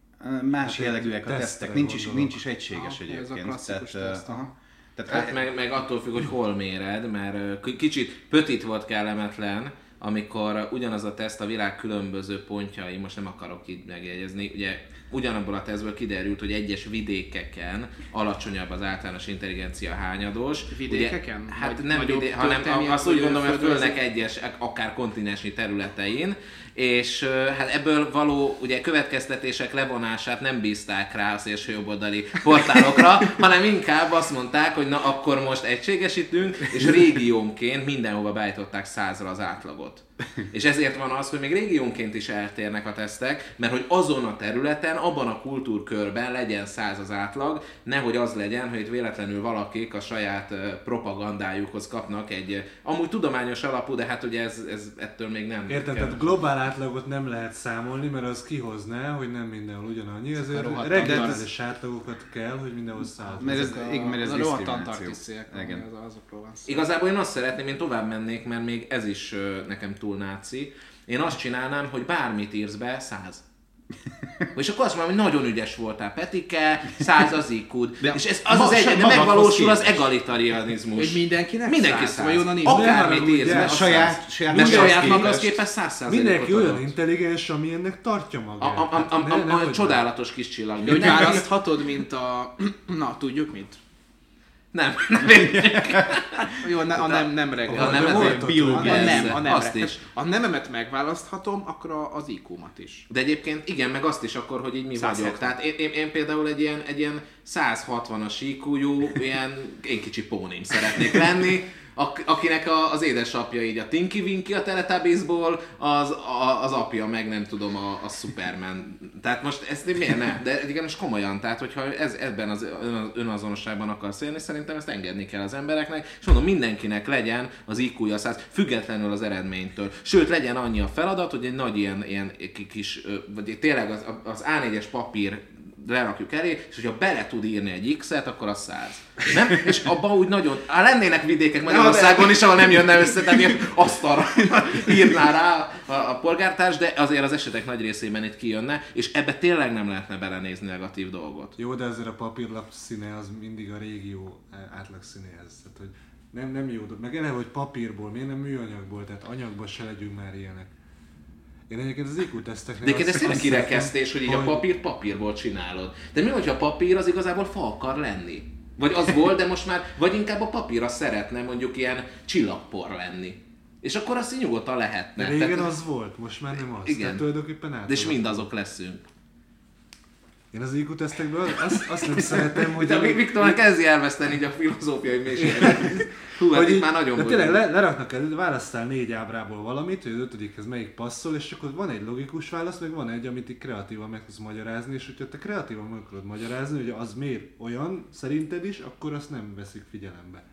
Más Hát jellegűek a tesztek, nincs is, nincs is egységes Ah, ez a egyébként. klasszikus tehát, teszt, aha. Tehát Hát meg, meg attól függ, hogy hol méred, mert kicsit pötit volt kellemetlen, amikor ugyanaz a teszt a világ különböző pontjai, most nem akarok itt megjegyezni, ugye ugyanabból a tesztből kiderült, hogy egyes vidékeken alacsonyabb az általános intelligencia hányados. Vidékeken? Ugye, hát nem vidé, hanem azt úgy gondolom, hogy fölnek egyes, akár kontinensi területein, és hát ebből való ugye következtetések levonását nem bízták rá a szélsőjobboldali portálokra, hanem inkább azt mondták, hogy na akkor most egységesítünk, és régiónként mindenhova beállították százra az átlagot. És ezért van az, hogy még régiónként is eltérnek a tesztek, mert hogy azon a területen abban a kultúrkörben legyen száz az átlag, nehogy az legyen, hogy véletlenül valakik a saját propagandájukhoz kapnak egy amúgy tudományos alapú, de hát ugye ez, ez ettől még nem Érted, tehát globál átlagot nem lehet számolni, mert az kihozná, hogy nem mindenhol ugyanannyi, ezért regionális átlagokat kell, hogy mindenhol száll. Mert ez, igen, mert ez a rohadt antarktisziek, Igen. az, azokról van szó. Igazából én azt szeretném, én tovább mennék, mert még ez is nekem túl náci. Én azt csinálnám, hogy bármit írsz be, száz. És akkor azt mondom, hogy nagyon ügyes voltál, Petike, száz az ikud. És ez az ma- az egy, de megvalósul az egalitarianizmus. Hogy mindenkinek Mindenki száz, száz. is. Akármit írsz az saját- saját magadhoz saját magadhoz képest. képest száz százalékot Mindenki olyan intelligens, ami ennek tartja magát. a, a, a, a, a, a csodálatos kis csillag. Hogy választhatod, mint a... Na, tudjuk mit? Nem, nem, értjük. Jó, ne, a nem, nem regel. A nem, ez volt a ott, biológia. a nem, a nem. Azt is. A nememet megválaszthatom, akkor a- az IQ-mat is. De egyébként igen, meg azt is akkor, hogy így mi 170. vagyok. Tehát én, én, én például egy ilyen, egy ilyen 160-as IQ-jú, ilyen én kicsi pónim szeretnék lenni, ak- akinek a, az édesapja így a Tinky Winky a Teletubbiesból, az, a, az apja meg nem tudom a, a Superman. Tehát most ezt miért ne? De igen, most komolyan, tehát hogyha ez, ebben az ön- önazonosságban akarsz élni, szerintem ezt engedni kell az embereknek, és mondom, mindenkinek legyen az IQ-ja 100, függetlenül az eredménytől. Sőt, legyen annyi a feladat, hogy egy nagy ilyen, ilyen ki- kis, vagy tényleg az, az A4-es papír lerakjuk elé, és hogyha bele tud írni egy X-et, akkor az száz. Nem? És abban úgy nagyon... Á, lennének vidékek Magyarországon is, ahol nem jönne össze, tehát ilyen asztalra írná rá a, a polgártárs, de azért az esetek nagy részében itt kijönne, és ebbe tényleg nem lehetne belenézni negatív dolgot. Jó, de ezért a papírlap színe az mindig a régió átlag színéhez. Tehát, hogy nem, nem jó. Meg eleve, hogy papírból, miért nem műanyagból, tehát anyagból se legyünk már ilyenek. Én egyébként az IQ teszteknél... De egyébként ez tényleg kirekesztés, hogy így a papírt papírból csinálod. De mi, hogyha a papír az igazából fa akar lenni? Vagy az volt, de most már, vagy inkább a papír az szeretne mondjuk ilyen csillagpor lenni. És akkor azt így nyugodtan lehetne. De régen Tehát- az volt, most már nem az. Igen. Tehát tulajdonképpen át. De és mind azok leszünk. Én az IQ tesztekből azt, azt nem szeretem, hogy... De amíg- Viktor kezdi elveszteni így a filozófiai mélységet. Hú, hát Hogy itt már nagyon de tényleg le, leraknak el, választál négy ábrából valamit, hogy az ötödikhez melyik passzol, és akkor van egy logikus válasz, meg van egy, amit így kreatívan meg tudsz magyarázni, és hogyha te kreatívan meg akarod magyarázni, hogy az miért olyan szerinted is, akkor azt nem veszik figyelembe.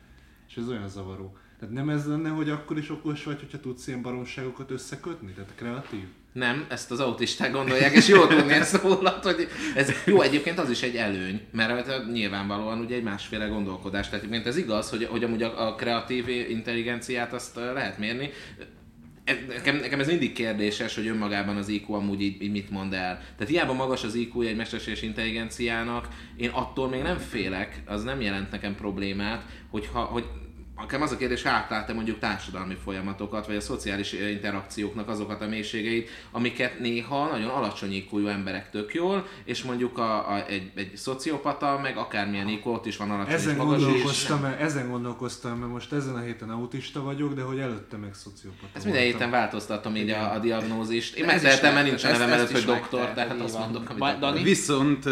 És ez olyan zavaró. Tehát nem ez lenne, hogy akkor is okos vagy, hogyha tudsz ilyen baromságokat összekötni? Tehát kreatív? Nem, ezt az autisták gondolják, és jól tudni ezt rólad, hogy ez jó, egyébként az is egy előny, mert nyilvánvalóan ugye egy másféle gondolkodás, tehát egyébként ez igaz, hogy, hogy amúgy a, a kreatív intelligenciát azt lehet mérni. E- Nekem, nekem ez mindig kérdéses, hogy önmagában az IQ amúgy így, így mit mond el. Tehát hiába magas az IQ egy mesterséges intelligenciának, én attól még nem félek, az nem jelent nekem problémát, hogyha, hogy Nekem az a kérdés, átlát-e mondjuk társadalmi folyamatokat, vagy a szociális interakcióknak azokat a mélységeit, amiket néha nagyon alacsony iq emberek tök jól, és mondjuk a, a, egy, egy szociopata, meg akármilyen IQ, ott is van alacsony Ezen és magas, és gondolkoztam, mert, ezen gondolkoztam, mert most ezen a héten autista vagyok, de hogy előtte meg szociopata ezt minden voltam. héten változtatom így a, a diagnózist. Én Ez megtehetem, mert nincs a nevem előtt, hogy doktor, tehát azt mondok, amit? Viszont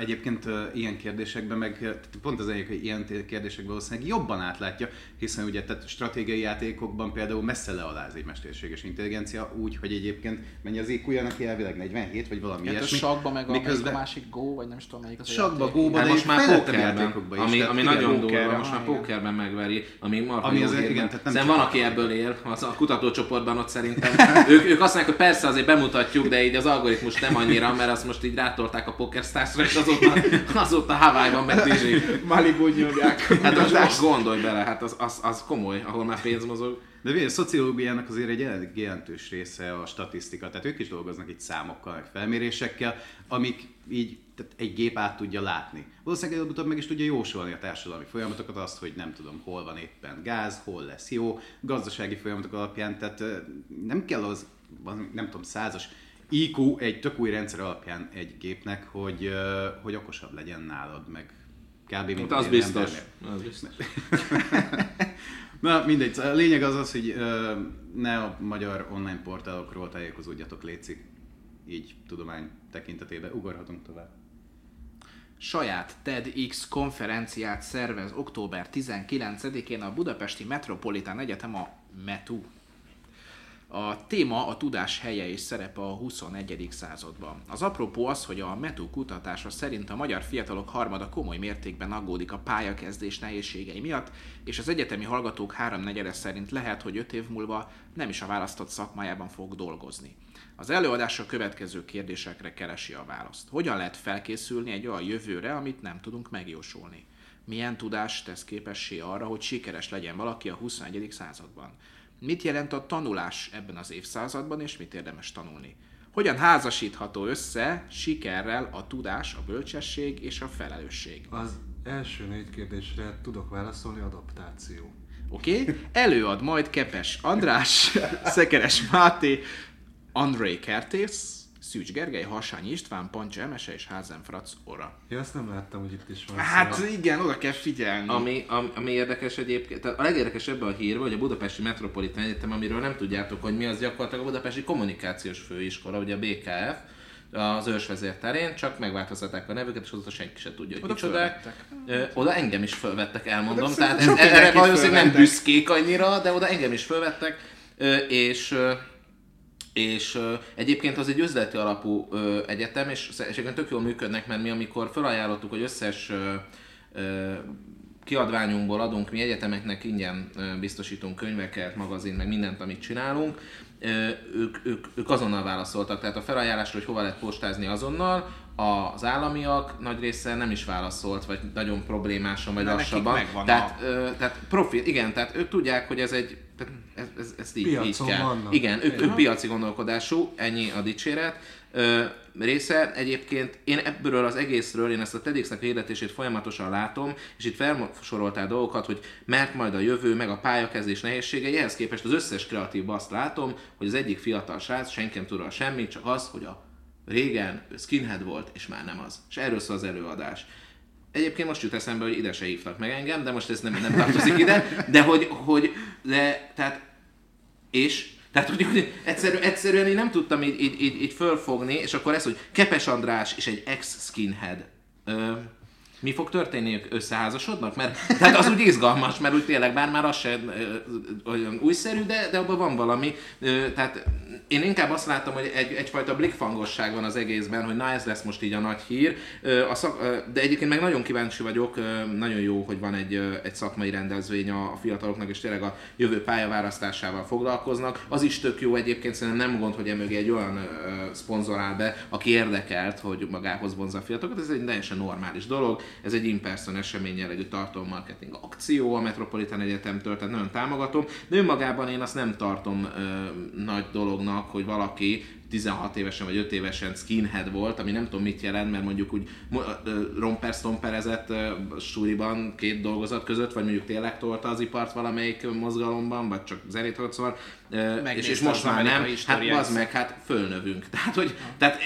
egyébként ilyen kérdésekben meg, pont az egyik, hogy ilyen kérdésekben valószínűleg jobban átlátja, hiszen ugye tehát stratégiai játékokban például messze lealáz egy mesterséges intelligencia, úgy, hogy egyébként mennyi az IQ-ja neki elvileg 47 vagy valami Hát a ilyesmi. sakba meg a, Miközben- a másik Go, vagy nem is tudom melyik az a Sakba, játék. góba, Hát de most már pókerben, játékokban is. ami, ami nagyon pókerben, durva, most már pókerben megveri, ami marha Ami jó az- hír, igen, tehát nem van, aki ebből él, az a kutatócsoportban ott szerintem. ők, ők azt mondják, hogy persze azért bemutatjuk, de így az algoritmus nem annyira, mert azt most így rátolták a PokerStars-ra, és azóta, azóta Hawaii-ban meg. Malibu nyomják. Hát most, most gondolj bele, hát az, az, az komoly, ahol már pénz mozog. De ugye, a szociológiának azért egy jelentős része a statisztika, tehát ők is dolgoznak itt számokkal, meg felmérésekkel, amik így tehát egy gép át tudja látni. Valószínűleg előbb-utóbb meg is tudja jósolni a társadalmi folyamatokat, azt, hogy nem tudom, hol van éppen gáz, hol lesz jó, gazdasági folyamatok alapján, tehát nem kell az, nem tudom, százas IQ egy tök új rendszer alapján egy gépnek, hogy, hogy okosabb legyen nálad, meg kb. mint Hát az biztos. embernél. Az biztos. Na mindegy, a lényeg az az, hogy ne a magyar online portálokról tájékozódjatok, létszik. Így tudomány tekintetében ugorhatunk tovább. saját TEDx konferenciát szervez október 19-én a Budapesti Metropolitán Egyetem a METU. A téma a tudás helye és szerepe a 21. században. Az apropó az, hogy a METU kutatása szerint a magyar fiatalok harmada komoly mértékben aggódik a pályakezdés nehézségei miatt, és az egyetemi hallgatók háromnegyede szerint lehet, hogy öt év múlva nem is a választott szakmájában fog dolgozni. Az előadás a következő kérdésekre keresi a választ. Hogyan lehet felkészülni egy olyan jövőre, amit nem tudunk megjósolni? Milyen tudás tesz képessé arra, hogy sikeres legyen valaki a 21. században? Mit jelent a tanulás ebben az évszázadban, és mit érdemes tanulni? Hogyan házasítható össze sikerrel a tudás, a bölcsesség és a felelősség? Az első négy kérdésre tudok válaszolni, adaptáció. Oké? Okay? Előad majd Kepes András, Szekeres Máté, André Kertész, Szűcs Gergely, Hasány István, Pancsa Emese és Házen Frac Ora. Ja, azt nem láttam, hogy itt is van. Hát szó. igen, oda kell figyelni. Ami, ami, ami érdekes egyébként, tehát a legérdekesebb a hírben, hogy a Budapesti Metropolitán Egyetem, amiről nem tudjátok, hogy mi az gyakorlatilag a Budapesti Kommunikációs Főiskola, ugye a BKF, az ősvezér terén, csak megváltoztatták a nevüket, és azóta senki se tudja, hogy Oda micsodák. fölvettek. Oda engem is fölvettek, elmondom, Oda tehát ez, erre valószínűleg nem büszkék annyira, de oda engem is fölvettek, és és ö, egyébként az egy üzleti alapú ö, egyetem, és egyébként tök jól működnek, mert mi amikor felajánlottuk, hogy összes ö, ö, kiadványunkból adunk, mi egyetemeknek ingyen ö, biztosítunk könyveket, magazin, meg mindent, amit csinálunk, ö, ők, ők, ők azonnal válaszoltak. Tehát a felajánlásra, hogy hova lehet postázni azonnal, az államiak nagy része nem is válaszolt, vagy nagyon problémásan, vagy De nekik lassabban. Tehát, ö, tehát profit, igen, tehát ők tudják, hogy ez egy, tehát ez, ez, ezt így, így kell. vannak. Igen, ők, ők piaci gondolkodású, ennyi a dicséret. Ö, része egyébként én ebből az egészről, én ezt a TEDx-nek életését folyamatosan látom, és itt felsoroltál dolgokat, hogy mert majd a jövő, meg a pályakezdés nehézségei, ehhez képest az összes kreatív azt látom, hogy az egyik fiatal srác senki nem tud semmit, csak az, hogy a régen ő skinhead volt, és már nem az. És erről szól az előadás. Egyébként most jut eszembe, hogy ide se hívtak meg engem, de most ez nem, nem tartozik ide, de hogy, hogy de, tehát, és, tehát hogy, hogy egyszerű, egyszerűen én nem tudtam így, így, így, így fölfogni, és akkor ez, hogy Kepes András és egy ex-skinhead. Mi fog történni, ők összeházasodnak? Mert tehát az úgy izgalmas, mert úgy tényleg, bár már az se olyan újszerű, de, de abban van valami. Tehát én inkább azt látom, hogy egy, egyfajta blikfangosság van az egészben, hogy na ez lesz most így a nagy hír, a szak, de egyébként meg nagyon kíváncsi vagyok, nagyon jó, hogy van egy, egy szakmai rendezvény a fiataloknak, és tényleg a jövő pályaválasztásával foglalkoznak. Az is tök jó egyébként, szerintem nem gond, hogy emögé egy olyan ö, szponzor áll be, aki érdekelt, hogy magához vonzza a fiatalokat, ez egy teljesen normális dolog, ez egy in-person esemény jellegű tartalommarketing akció a Metropolitan Egyetemtől, tehát nagyon támogatom, de önmagában én azt nem tartom ö, nagy dolognak, hogy valaki 16 évesen vagy 5 évesen skinhead volt, ami nem tudom mit jelent, mert mondjuk úgy romper stomperezett súliban két dolgozat között, vagy mondjuk tényleg tolta az ipart valamelyik mozgalomban, vagy csak zenét holt, szóval, és, és most az már nem, hát az meg, hát fölnövünk. Tehát, hogy tehát,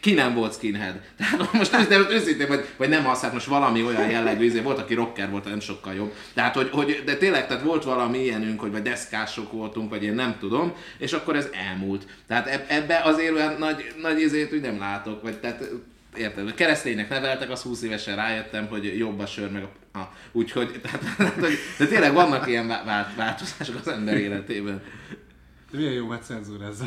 ki nem volt skinhead? Tehát most őszintén, őszintén vagy, vagy nem az, hát most valami olyan jellegű, izé, volt, aki rocker volt, nem sokkal jobb. Tehát, hogy, hogy de tényleg, tehát volt valami ilyenünk, hogy vagy deszkások voltunk, vagy én nem tudom, és akkor ez elmúlt. Tehát eb- ebbe azért olyan nagy, nagy izét úgy nem látok, vagy tehát érted, kereszténynek neveltek, az 20 évesen rájöttem, hogy jobb a sör, meg a... a úgyhogy, tehát, de tényleg vannak ilyen vá- vá- változások az ember életében. De milyen jó, mert cenzúrázza.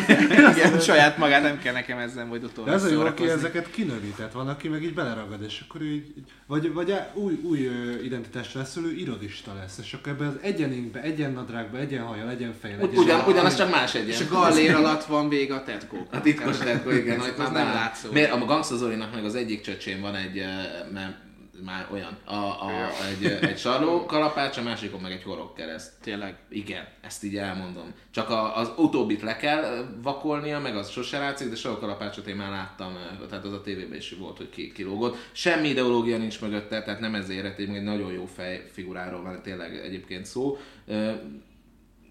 Igen, saját magát nem kell nekem ezzel majd De utolsó ez a jó, aki ezeket kinövi, tehát van, aki meg így beleragad, és akkor így, vagy, vagy új, új ö, identitást lesz, ő irodista lesz, és akkor ebben az egyeninkbe, egyen nadrágba, egyen hajjal, egyen fejjel, egyen ugyan, ugyanaz csak más egyen. És a gallér alatt van vége a tetkó. A titkos tetkó, igen, hogy az nem látszó. Miért? A Gangsta Zolinak meg az egyik csöcsén van egy, mert már olyan, a, a, egy, eh, egy sarló kalapács, a másikon meg egy horogkereszt. Tényleg. Igen, ezt így elmondom. Csak a, az utóbbit le kell vakolnia, meg az sose látszik, de sarló kalapácsot én már láttam, eh, tehát az a tévében is volt, hogy ki, kilógott. Semmi ideológia nincs mögötte, tehát nem ezért, egy egy nagyon jó fej figuráról van tényleg egyébként szó.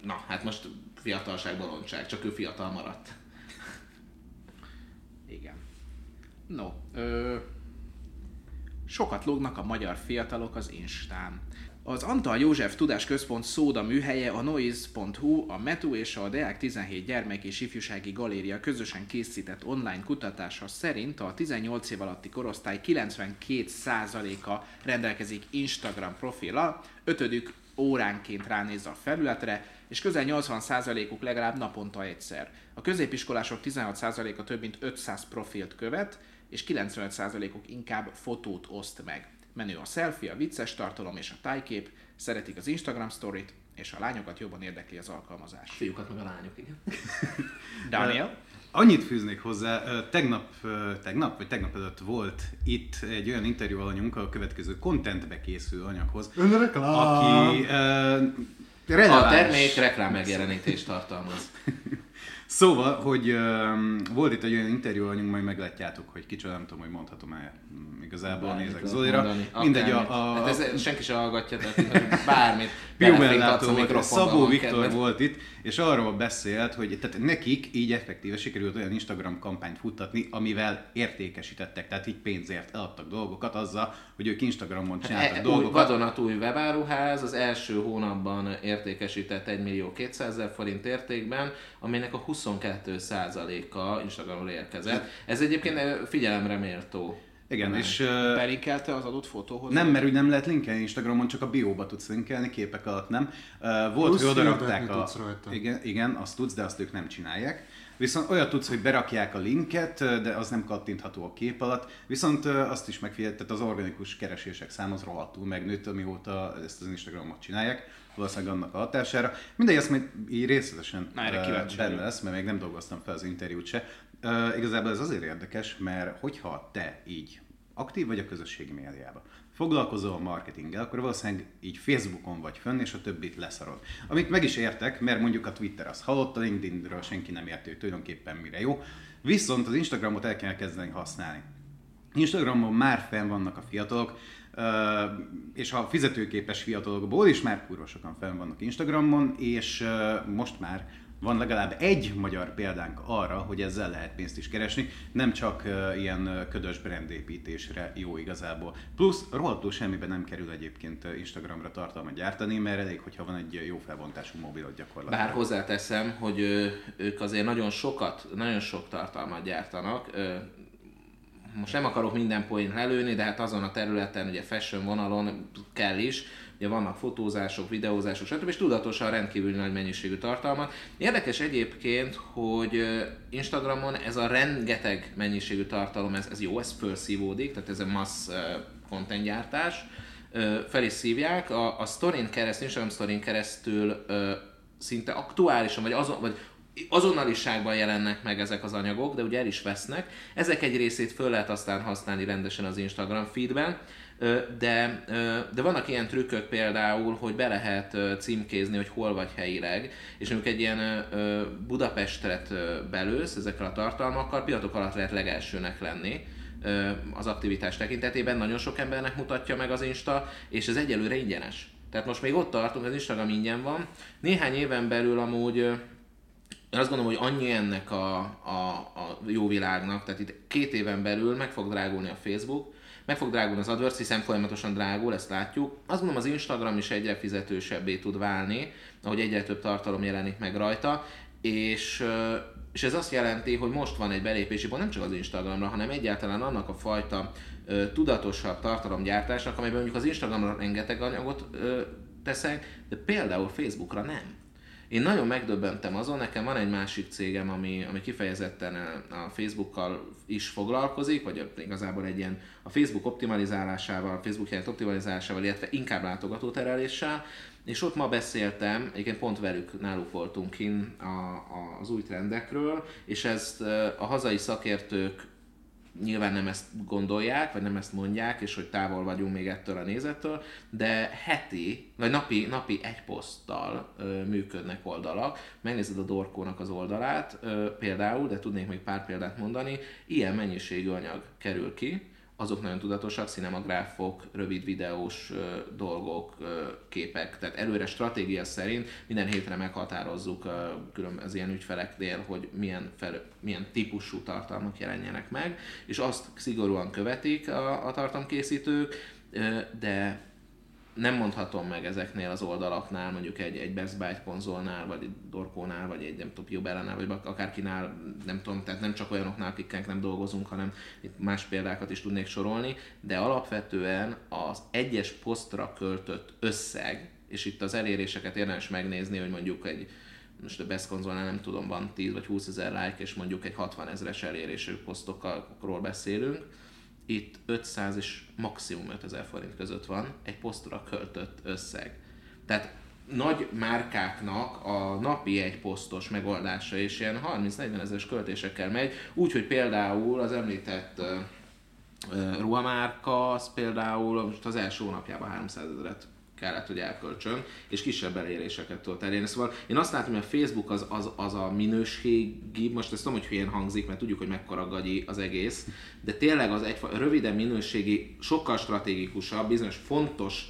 Na, hát most fiatalság, bolondság, csak ő fiatal maradt. Igen. No, ö, sokat lógnak a magyar fiatalok az Instán. Az Antal József Tudásközpont szóda műhelye, a noise.hu, a METU és a Deák 17 Gyermek és Ifjúsági Galéria közösen készített online kutatása szerint a 18 év alatti korosztály 92%-a rendelkezik Instagram profillal, ötödük óránként ránézze a felületre, és közel 80%-uk legalább naponta egyszer. A középiskolások 16%-a több mint 500 profilt követ, és 95%-uk inkább fotót oszt meg. Menő a selfie, a vicces tartalom és a tájkép, szeretik az Instagram storyt, és a lányokat jobban érdekli az alkalmazás. Fiúkat meg a lányok, igen. Daniel? Annyit fűznék hozzá, tegnap, tegnap vagy tegnap előtt volt itt egy olyan interjú alanyunk a következő contentbe készül anyaghoz, Önreklám! aki A releváns. termék reklám megjelenítést tartalmaz. Szóval, hogy um, volt itt egy olyan interjú alanyunk, majd meglátjátok, hogy kicsoda, nem tudom, hogy mondhatom-e mm, igazából, Bármit nézek Zolira. mondani, Mindegy, a, a, Hát ez, senki se hallgatja, tehát bármit. A volt, Szabó Viktor kedved. volt itt, és arról beszélt, hogy tehát nekik így effektíve sikerült olyan Instagram kampányt futtatni, amivel értékesítettek, tehát így pénzért eladtak dolgokat azzal, hogy ők Instagramon csináltak E, új, dolgokat. vadonatúj webáruház az első hónapban értékesített 1 millió 200 ezer forint értékben, aminek a 22%-a Instagramról érkezett. Ez egyébként figyelemre méltó. Igen, és uh, Belinkelte az adott fotóhoz? nem, mert úgy nem lehet linkelni Instagramon, csak a bióba tudsz linkelni, képek alatt nem. Uh, volt, Plusz hogy odarakták a... tudsz rajta. Igen, igen, azt tudsz, de azt ők nem csinálják. Viszont olyat tudsz, hogy berakják a linket, de az nem kattintható a kép alatt. Viszont azt is megfigyelt, tehát az organikus keresések száma az rohadtul megnőtt, amióta ezt az Instagramot csinálják. Valószínűleg annak a hatására. Mindegy, ezt még így részletesen Na, erre kíváncsi benne lesz, mert még nem dolgoztam fel az interjút se. Uh, igazából ez azért érdekes, mert hogyha te így aktív vagy a közösségi médiában, foglalkozol a marketinggel, akkor valószínűleg így Facebookon vagy fönn, és a többit leszarod. Amit meg is értek, mert mondjuk a Twitter az halott, a LinkedInről senki nem hogy tulajdonképpen mire jó. Viszont az Instagramot el kell kezdeni használni. Instagramon már fenn vannak a fiatalok, és a fizetőképes fiatalokból is már kurva sokan fenn vannak Instagramon, és most már van legalább egy magyar példánk arra, hogy ezzel lehet pénzt is keresni, nem csak ilyen ködös brandépítésre jó igazából. Plusz rohadtul semmiben nem kerül egyébként Instagramra tartalmat gyártani, mert elég, hogyha van egy jó felbontású mobilot gyakorlatilag. Bár hozzáteszem, hogy ők azért nagyon sokat, nagyon sok tartalmat gyártanak. Most nem akarok minden poén lelőni, de hát azon a területen, ugye fashion vonalon kell is, ugye vannak fotózások, videózások, stb. és tudatosan rendkívül nagy mennyiségű tartalmat. Érdekes egyébként, hogy Instagramon ez a rengeteg mennyiségű tartalom, ez, ez jó, ez felszívódik, tehát ez a mass content gyártás, fel is szívják. A, a sztorin keresztül, Instagram sztorin keresztül szinte aktuálisan, vagy, azon, vagy azonnaliságban jelennek meg ezek az anyagok, de ugye el is vesznek. Ezek egy részét föl lehet aztán használni rendesen az Instagram feedben, de, de vannak ilyen trükkök például, hogy be lehet címkézni, hogy hol vagy helyileg, és mondjuk egy ilyen Budapestet belősz ezekkel a tartalmakkal, pillanatok alatt lehet legelsőnek lenni az aktivitás tekintetében, nagyon sok embernek mutatja meg az Insta, és ez egyelőre ingyenes. Tehát most még ott tartunk, az Instagram ingyen van. Néhány éven belül amúgy én azt gondolom, hogy annyi ennek a, a, a jó világnak, tehát itt két éven belül meg fog drágulni a Facebook, meg fog drágulni az AdWords, hiszen folyamatosan drágul, ezt látjuk. Azt gondolom az Instagram is egyre fizetősebbé tud válni, ahogy egyre több tartalom jelenik meg rajta, és, és ez azt jelenti, hogy most van egy belépési pont nem csak az Instagramra, hanem egyáltalán annak a fajta ö, tudatosabb tartalomgyártásnak, amelyben mondjuk az Instagramra rengeteg anyagot ö, teszek, de például Facebookra nem. Én nagyon megdöbbentem azon, nekem van egy másik cégem, ami, ami kifejezetten a Facebookkal is foglalkozik, vagy igazából egy ilyen a Facebook optimalizálásával, a Facebook jelent optimalizálásával, illetve inkább látogatótereléssel, és ott ma beszéltem, egyébként pont velük, náluk voltunk kin a, az új trendekről, és ezt a hazai szakértők nyilván nem ezt gondolják, vagy nem ezt mondják, és hogy távol vagyunk még ettől a nézettől, de heti, vagy napi, napi egy poszttal ö, működnek oldalak. Megnézed a Dorkónak az oldalát ö, például, de tudnék még pár példát mondani, ilyen mennyiségű anyag kerül ki, azok nagyon tudatosak, cinemagráfok, rövid videós dolgok, képek, tehát előre stratégia szerint minden hétre meghatározzuk külön az ilyen ügyfeleknél, hogy milyen, fel, milyen típusú tartalmak jelenjenek meg, és azt szigorúan követik a, a tartalomkészítők, de nem mondhatom meg ezeknél az oldalaknál, mondjuk egy, egy Best Buy konzolnál, vagy egy Dorkónál, vagy egy nem tudom, Jobellánál, vagy akárkinál, nem tudom, tehát nem csak olyanoknál, akikkel nem dolgozunk, hanem itt más példákat is tudnék sorolni, de alapvetően az egyes posztra költött összeg, és itt az eléréseket érdemes megnézni, hogy mondjuk egy most a Best konzolnál nem tudom, van 10 vagy 20 ezer like, és mondjuk egy 60 ezeres elérésű posztokról beszélünk. Itt 500 és maximum 5000 forint között van egy posztra költött összeg. Tehát nagy márkáknak a napi egy posztos megoldása és ilyen 30-40 ezeres költésekkel megy, úgyhogy például az említett uh, uh, ruhamárka, az például most az első hónapjában 300 ezeret kellett, hogy elköltsön, és kisebb eléréseket tudott elérni. Szóval én azt látom, hogy a Facebook az, az, az a minőségi, most ezt tudom, hogy hülyén hangzik, mert tudjuk, hogy mekkora gagyi az egész, de tényleg az egy röviden minőségi, sokkal stratégikusabb, bizonyos fontos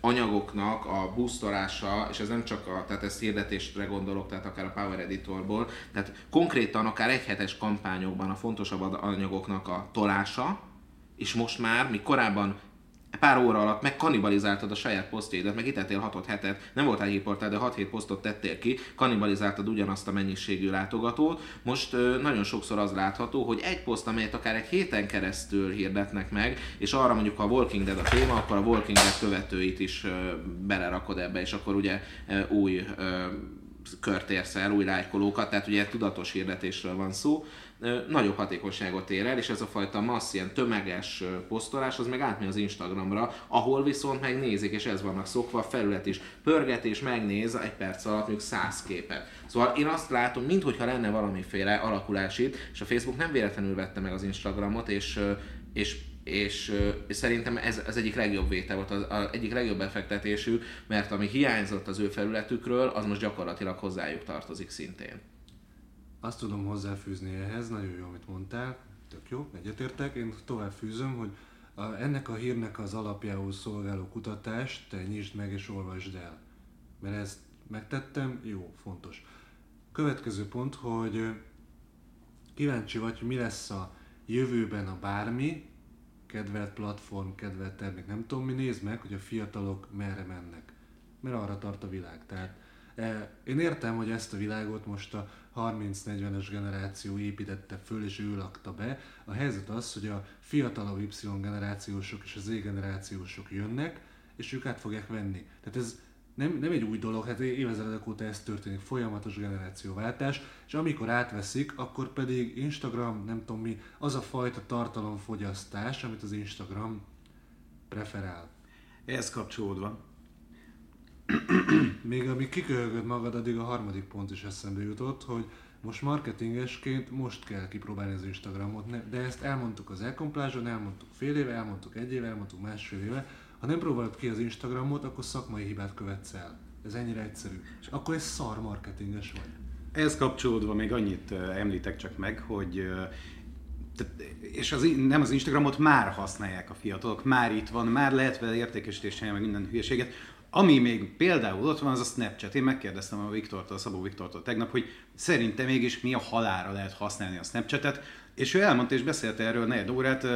anyagoknak a boostolása, és ez nem csak a, tehát ezt hirdetésre gondolok, tehát akár a Power Editorból, tehát konkrétan akár egyhetes kampányokban a fontosabb anyagoknak a tolása, és most már, mi korábban pár óra alatt meg kannibalizáltad a saját posztjaidat, meg itt 6 hetet, nem voltál hírportál, de 6-7 posztot tettél ki, kannibalizáltad ugyanazt a mennyiségű látogatót. Most ö, nagyon sokszor az látható, hogy egy poszt, amelyet akár egy héten keresztül hirdetnek meg, és arra mondjuk, ha a Walking Dead a téma, akkor a Walking Dead követőit is ö, belerakod ebbe, és akkor ugye ö, új ö, kört el, új lájkolókat, tehát ugye tudatos hirdetésről van szó nagyobb hatékonyságot ér el, és ez a fajta massz, ilyen tömeges posztolás, az meg átmegy az Instagramra, ahol viszont megnézik, és ez vannak szokva, a felület is pörget és megnéz egy perc alatt mondjuk száz képet. Szóval én azt látom, minthogyha lenne valamiféle alakulás itt, és a Facebook nem véletlenül vette meg az Instagramot, és, és és, és szerintem ez az egyik legjobb vétel volt, az, az egyik legjobb befektetésű, mert ami hiányzott az ő felületükről, az most gyakorlatilag hozzájuk tartozik szintén. Azt tudom hozzáfűzni ehhez, nagyon jó, amit mondtál, tök jó, egyetértek. Én tovább fűzöm, hogy a, ennek a hírnek az alapjául szolgáló kutatást te nyisd meg és olvasd el. Mert ezt megtettem, jó, fontos. Következő pont, hogy kíváncsi vagy, hogy mi lesz a jövőben a bármi, kedvelt platform, kedvelt termék, nem tudom mi, nézd meg, hogy a fiatalok merre mennek. Mert arra tart a világ. Tehát e, én értem, hogy ezt a világot most a 30-40-es generáció építette föl, és ő lakta be. A helyzet az, hogy a fiatalabb Y generációsok és az Z generációsok jönnek, és ők át fogják venni. Tehát ez nem, nem egy új dolog, hát évezredek óta ez történik, folyamatos generációváltás, és amikor átveszik, akkor pedig Instagram, nem tudom mi, az a fajta tartalomfogyasztás, amit az Instagram preferál. Ez kapcsolódva. Még amíg kiköhögöd magad, addig a harmadik pont is eszembe jutott, hogy most marketingesként most kell kipróbálni az Instagramot, de ezt elmondtuk az elkomplázson, elmondtuk fél éve, elmondtuk egy éve, elmondtuk másfél éve. Ha nem próbálod ki az Instagramot, akkor szakmai hibát követsz el. Ez ennyire egyszerű. És akkor egy szar marketinges vagy. Ez kapcsolódva még annyit említek csak meg, hogy és az, nem az Instagramot már használják a fiatalok, már itt van, már lehet vele értékesítést meg minden hülyeséget. Ami még például ott van, az a Snapchat. Én megkérdeztem a Viktortól, a Szabó Viktortól tegnap, hogy szerintem mégis mi a halára lehet használni a Snapchatet, és ő elmondta és beszélt erről negyed órát,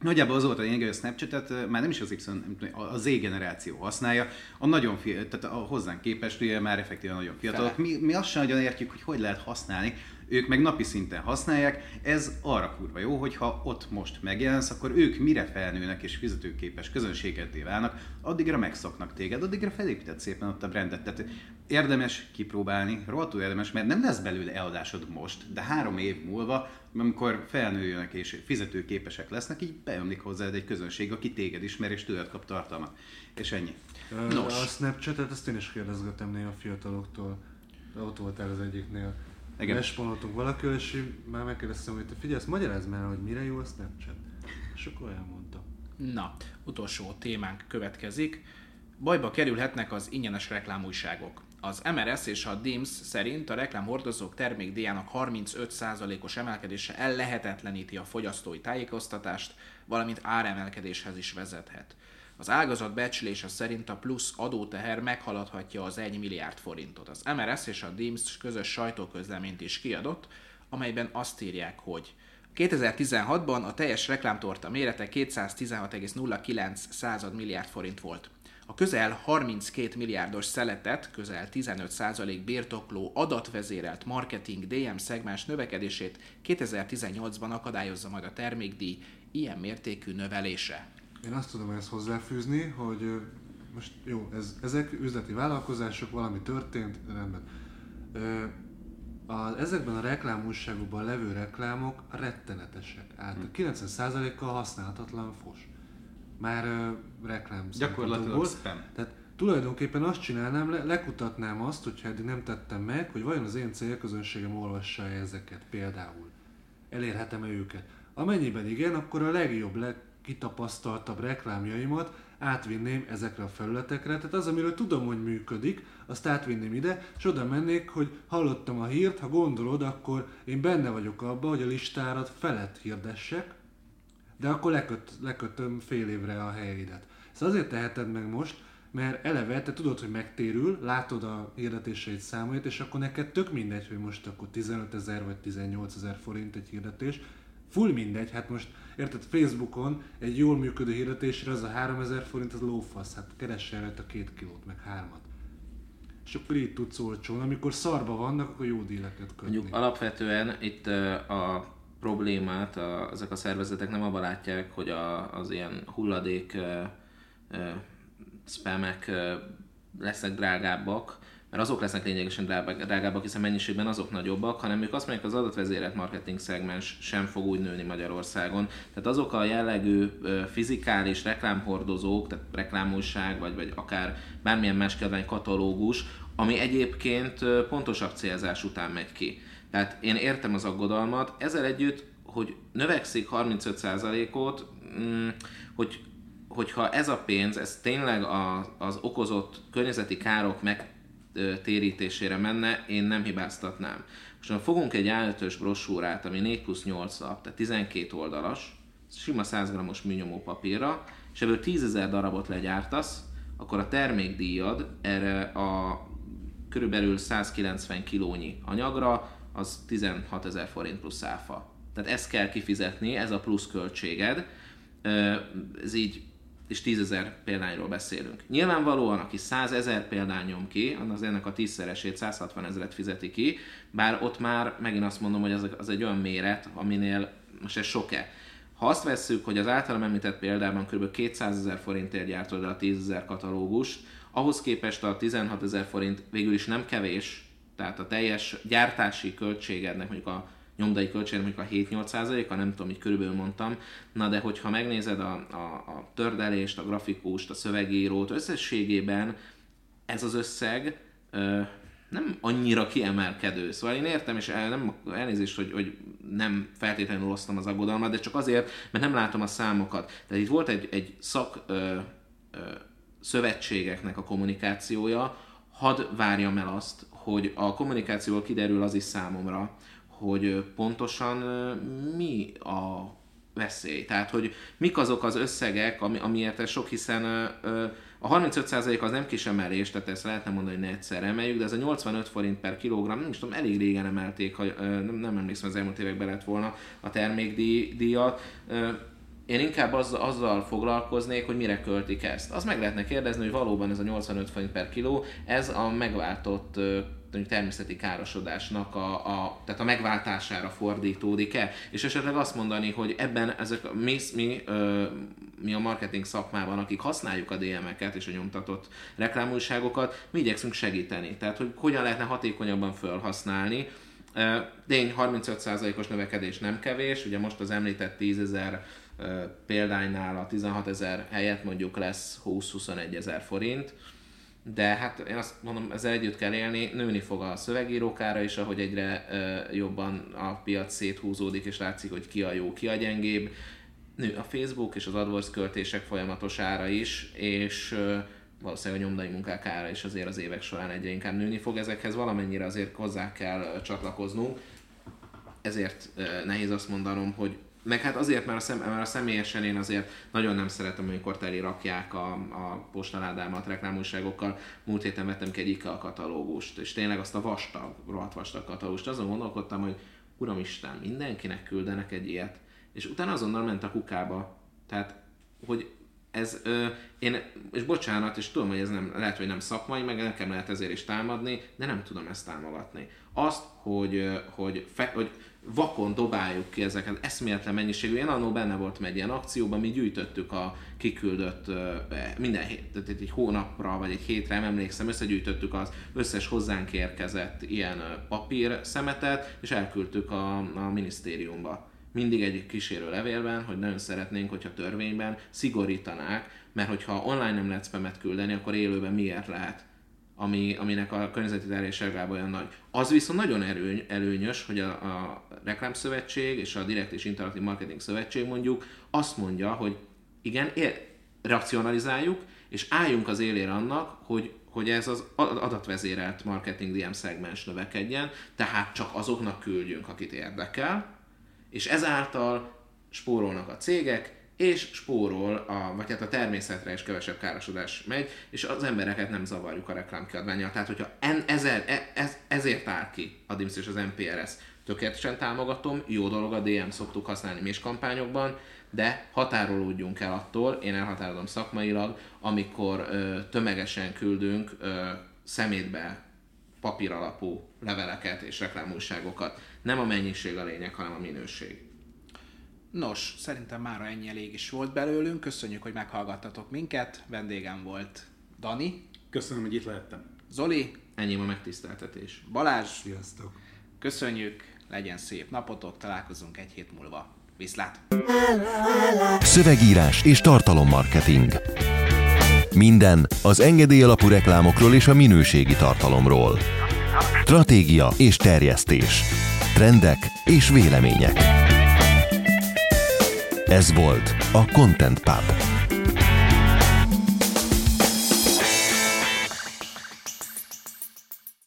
Nagyjából az volt a lényeg, hogy a Snapchatet már nem is az X, a Z generáció használja, a nagyon fiatal, tehát a hozzánk képest ugye már effektíven nagyon fiatalok. Mi, mi azt sem nagyon értjük, hogy hogy lehet használni, ők meg napi szinten használják, ez arra kurva jó, hogy ha ott most megjelensz, akkor ők mire felnőnek és fizetőképes közönségeddé válnak, addigra megszoknak téged, addigra felépített szépen ott a brandet. Tehát érdemes kipróbálni, rohadtul érdemes, mert nem lesz belőle eladásod most, de három év múlva, amikor felnőjönnek és fizetőképesek lesznek, így beömlik hozzád egy közönség, aki téged ismer és tőled kap tartalmat. És ennyi. Nos. A Snapchat-et ezt én is kérdezgetem néha a fiataloktól. Ott voltál az egyiknél. Igen. Lespanoltunk valakivel, és már megkérdeztem, hogy te figyelsz, magyarázd már, hogy mire jó a Snapchat. És akkor elmondta. Na, utolsó témánk következik. Bajba kerülhetnek az ingyenes reklámújságok. Az MRS és a DIMS szerint a reklámhordozók termékdíjának 35%-os emelkedése ellehetetleníti a fogyasztói tájékoztatást, valamint áremelkedéshez is vezethet. Az ágazat becslése szerint a plusz adóteher meghaladhatja az 1 milliárd forintot. Az MRS és a DIMS közös sajtóközleményt is kiadott, amelyben azt írják, hogy 2016-ban a teljes reklámtorta mérete 216,09 milliárd forint volt. A közel 32 milliárdos szeletet, közel 15% birtokló adatvezérelt marketing DM szegmens növekedését 2018-ban akadályozza majd a termékdíj ilyen mértékű növelése. Én azt tudom ezt hozzáfűzni, hogy most jó, ez, ezek üzleti vállalkozások, valami történt, rendben. A, ezekben a reklámújságokban levő reklámok rettenetesek. Hát Hm. 90%-kal használhatatlan fos. Már ö, reklám Gyakorlatilag spam. Tehát tulajdonképpen azt csinálnám, le, lekutatnám azt, hogyha eddig nem tettem meg, hogy vajon az én célközönségem olvassa -e ezeket például. Elérhetem-e őket? Amennyiben igen, akkor a legjobb, legkitapasztaltabb reklámjaimat átvinném ezekre a felületekre. Tehát az, amiről tudom, hogy működik, azt átvinném ide, és oda mennék, hogy hallottam a hírt, ha gondolod, akkor én benne vagyok abban, hogy a listárat felett hirdessek, de akkor leköt, lekötöm fél évre a helyeidet. Ezt azért teheted meg most, mert eleve te tudod, hogy megtérül, látod a hirdetéseid számait, és akkor neked tök mindegy, hogy most akkor 15 ezer vagy 18 ezer forint egy hirdetés. Full mindegy, hát most érted, Facebookon egy jól működő hirdetésre az a 3000 forint, az lófasz, hát keresse rajta két kilót, meg hármat. És akkor így tudsz olcsón, amikor szarba vannak, akkor jó díleket kötni. Mondjuk alapvetően itt a problémát a, ezek a szervezetek nem abban látják, hogy a, az ilyen hulladék ö, ö, spamek ö, lesznek drágábbak, mert azok lesznek lényegesen drágábbak, hiszen mennyiségben azok nagyobbak, hanem ők azt mondják, az adatvezérelt marketing szegmens sem fog úgy nőni Magyarországon. Tehát azok a jellegű fizikális reklámhordozók, tehát reklámújság, vagy, vagy akár bármilyen más kiadvány katalógus, ami egyébként pontosabb célzás után megy ki. Tehát én értem az aggodalmat, ezzel együtt, hogy növekszik 35%-ot, mm, hogy hogyha ez a pénz, ez tényleg a, az okozott környezeti károk megtérítésére menne, én nem hibáztatnám. Most ha fogunk egy A5-ös brosúrát, ami 4 plusz 8 lap, tehát 12 oldalas, sima 100 g-os műnyomó papírra, és ebből 10 ezer darabot legyártasz, akkor a termékdíjad erre a körülbelül 190 kilónyi anyagra, az 16 ezer forint plusz áfa. Tehát ezt kell kifizetni, ez a plusz költséged. Ez így, és 10 ezer példányról beszélünk. Nyilvánvalóan, aki 100 ezer példány nyom ki, az ennek a tízszeresét, 160 ezeret fizeti ki, bár ott már megint azt mondom, hogy az, az egy olyan méret, aminél most ez sok-e. Ha azt vesszük, hogy az általam említett példában kb. 200 ezer forintért gyártod el a 10 ezer katalógust, ahhoz képest a 16 ezer forint végül is nem kevés, tehát a teljes gyártási költségednek, mondjuk a nyomdai költségnek mondjuk a 7-8%-a, nem tudom, így körülbelül mondtam, na de hogyha megnézed a, a, a tördelést, a grafikust, a szövegírót, összességében ez az összeg ö, nem annyira kiemelkedő. Szóval én értem, és el, nem, elnézést, hogy, hogy nem feltétlenül osztom az aggodalmat, de csak azért, mert nem látom a számokat. Tehát itt volt egy, egy szak ö, ö, szövetségeknek a kommunikációja, hadd várjam el azt, hogy a kommunikációval kiderül az is számomra, hogy pontosan mi a veszély. Tehát, hogy mik azok az összegek, ami, amiért ez sok, hiszen a 35% az nem kis emelés, tehát ezt lehetne mondani, hogy ne egyszer emeljük, de ez a 85 forint per kilogramm, nem is tudom, elég régen emelték, ha, nem, nem emlékszem, az elmúlt években lett volna a termékdíjat. Én inkább azzal, azzal foglalkoznék, hogy mire költik ezt. Az meg lehetne kérdezni, hogy valóban ez a 85 forint per kiló, ez a megváltott mondjuk természeti károsodásnak a, a, tehát a megváltására fordítódik-e, és esetleg azt mondani, hogy ebben ezek mi, mi, ö, mi a marketing szakmában, akik használjuk a DM-eket és a nyomtatott reklámújságokat, mi igyekszünk segíteni. Tehát, hogy hogyan lehetne hatékonyabban felhasználni. Tény, 35%-os növekedés nem kevés, ugye most az említett 10 ezer példánynál a 16 ezer helyett mondjuk lesz 20-21 ezer forint, de hát én azt mondom, ezzel együtt kell élni, nőni fog a szövegírókára is, ahogy egyre ö, jobban a piac széthúzódik, és látszik, hogy ki a jó, ki a gyengébb. Nő a Facebook és az AdWords költések folyamatos ára is, és ö, valószínűleg a nyomdai munkák ára is azért az évek során egyre inkább nőni fog. Ezekhez valamennyire azért hozzá kell csatlakoznunk. Ezért nehéz azt mondanom, hogy meg hát azért, mert a, szem, mert a személyesen én azért nagyon nem szeretem, amikor teli rakják a, a postaládámat reklámújságokkal. Múlt héten vettem ki egy IKEA katalógust, és tényleg azt a vastag, rohadt vastag katalógust. Azon gondolkodtam, hogy uramisten, mindenkinek küldenek egy ilyet. És utána azonnal ment a kukába. Tehát, hogy ez, ö, én, és bocsánat, és tudom, hogy ez nem, lehet, hogy nem szakmai, meg nekem lehet ezért is támadni, de nem tudom ezt támogatni. Azt, hogy, hogy, fe, hogy vakon dobáljuk ki ezeket eszméletlen mennyiségű. Én annól benne voltam egy ilyen akcióban, mi gyűjtöttük a kiküldött minden hét, tehát egy hónapra vagy egy hétre, nem emlékszem, összegyűjtöttük az összes hozzánk érkezett ilyen papír szemetet, és elküldtük a, a minisztériumba. Mindig egy kísérő levélben, hogy nagyon szeretnénk, hogyha törvényben szigorítanák, mert hogyha online nem lehet spamet küldeni, akkor élőben miért lehet? Ami, aminek a környezeti terhelés legalább olyan nagy. Az viszont nagyon erőny, előnyös, hogy a, a Reklámszövetség és a Direkt és Interaktív Marketing Szövetség mondjuk azt mondja, hogy igen, ér, racionalizáljuk, és álljunk az élére annak, hogy, hogy ez az adatvezérelt marketing DM szegmens növekedjen, tehát csak azoknak küldjünk, akit érdekel, és ezáltal spórolnak a cégek, és spórol, a, vagy hát a természetre is kevesebb károsodás megy, és az embereket nem zavarjuk a reklámkiadványjal. Tehát, hogyha en, ezer, e, ez, ezért áll ki a DIMS és az MPRS, tökéletesen támogatom, jó dolog a DM szoktuk használni mi kampányokban, de határolódjunk el attól, én elhatárolom szakmailag, amikor ö, tömegesen küldünk ö, szemétbe papír leveleket és reklámújságokat. Nem a mennyiség a lényeg, hanem a minőség. Nos, szerintem már ennyi elég is volt belőlünk. Köszönjük, hogy meghallgattatok minket. Vendégem volt Dani. Köszönöm, hogy itt lehettem. Zoli. Ennyi a megtiszteltetés. Balázs. Sziasztok. Köszönjük, legyen szép napotok, találkozunk egy hét múlva. Viszlát! Szövegírás és tartalommarketing. Minden az engedély alapú reklámokról és a minőségi tartalomról. Stratégia és terjesztés. Trendek és vélemények. Ez volt a Content Pub.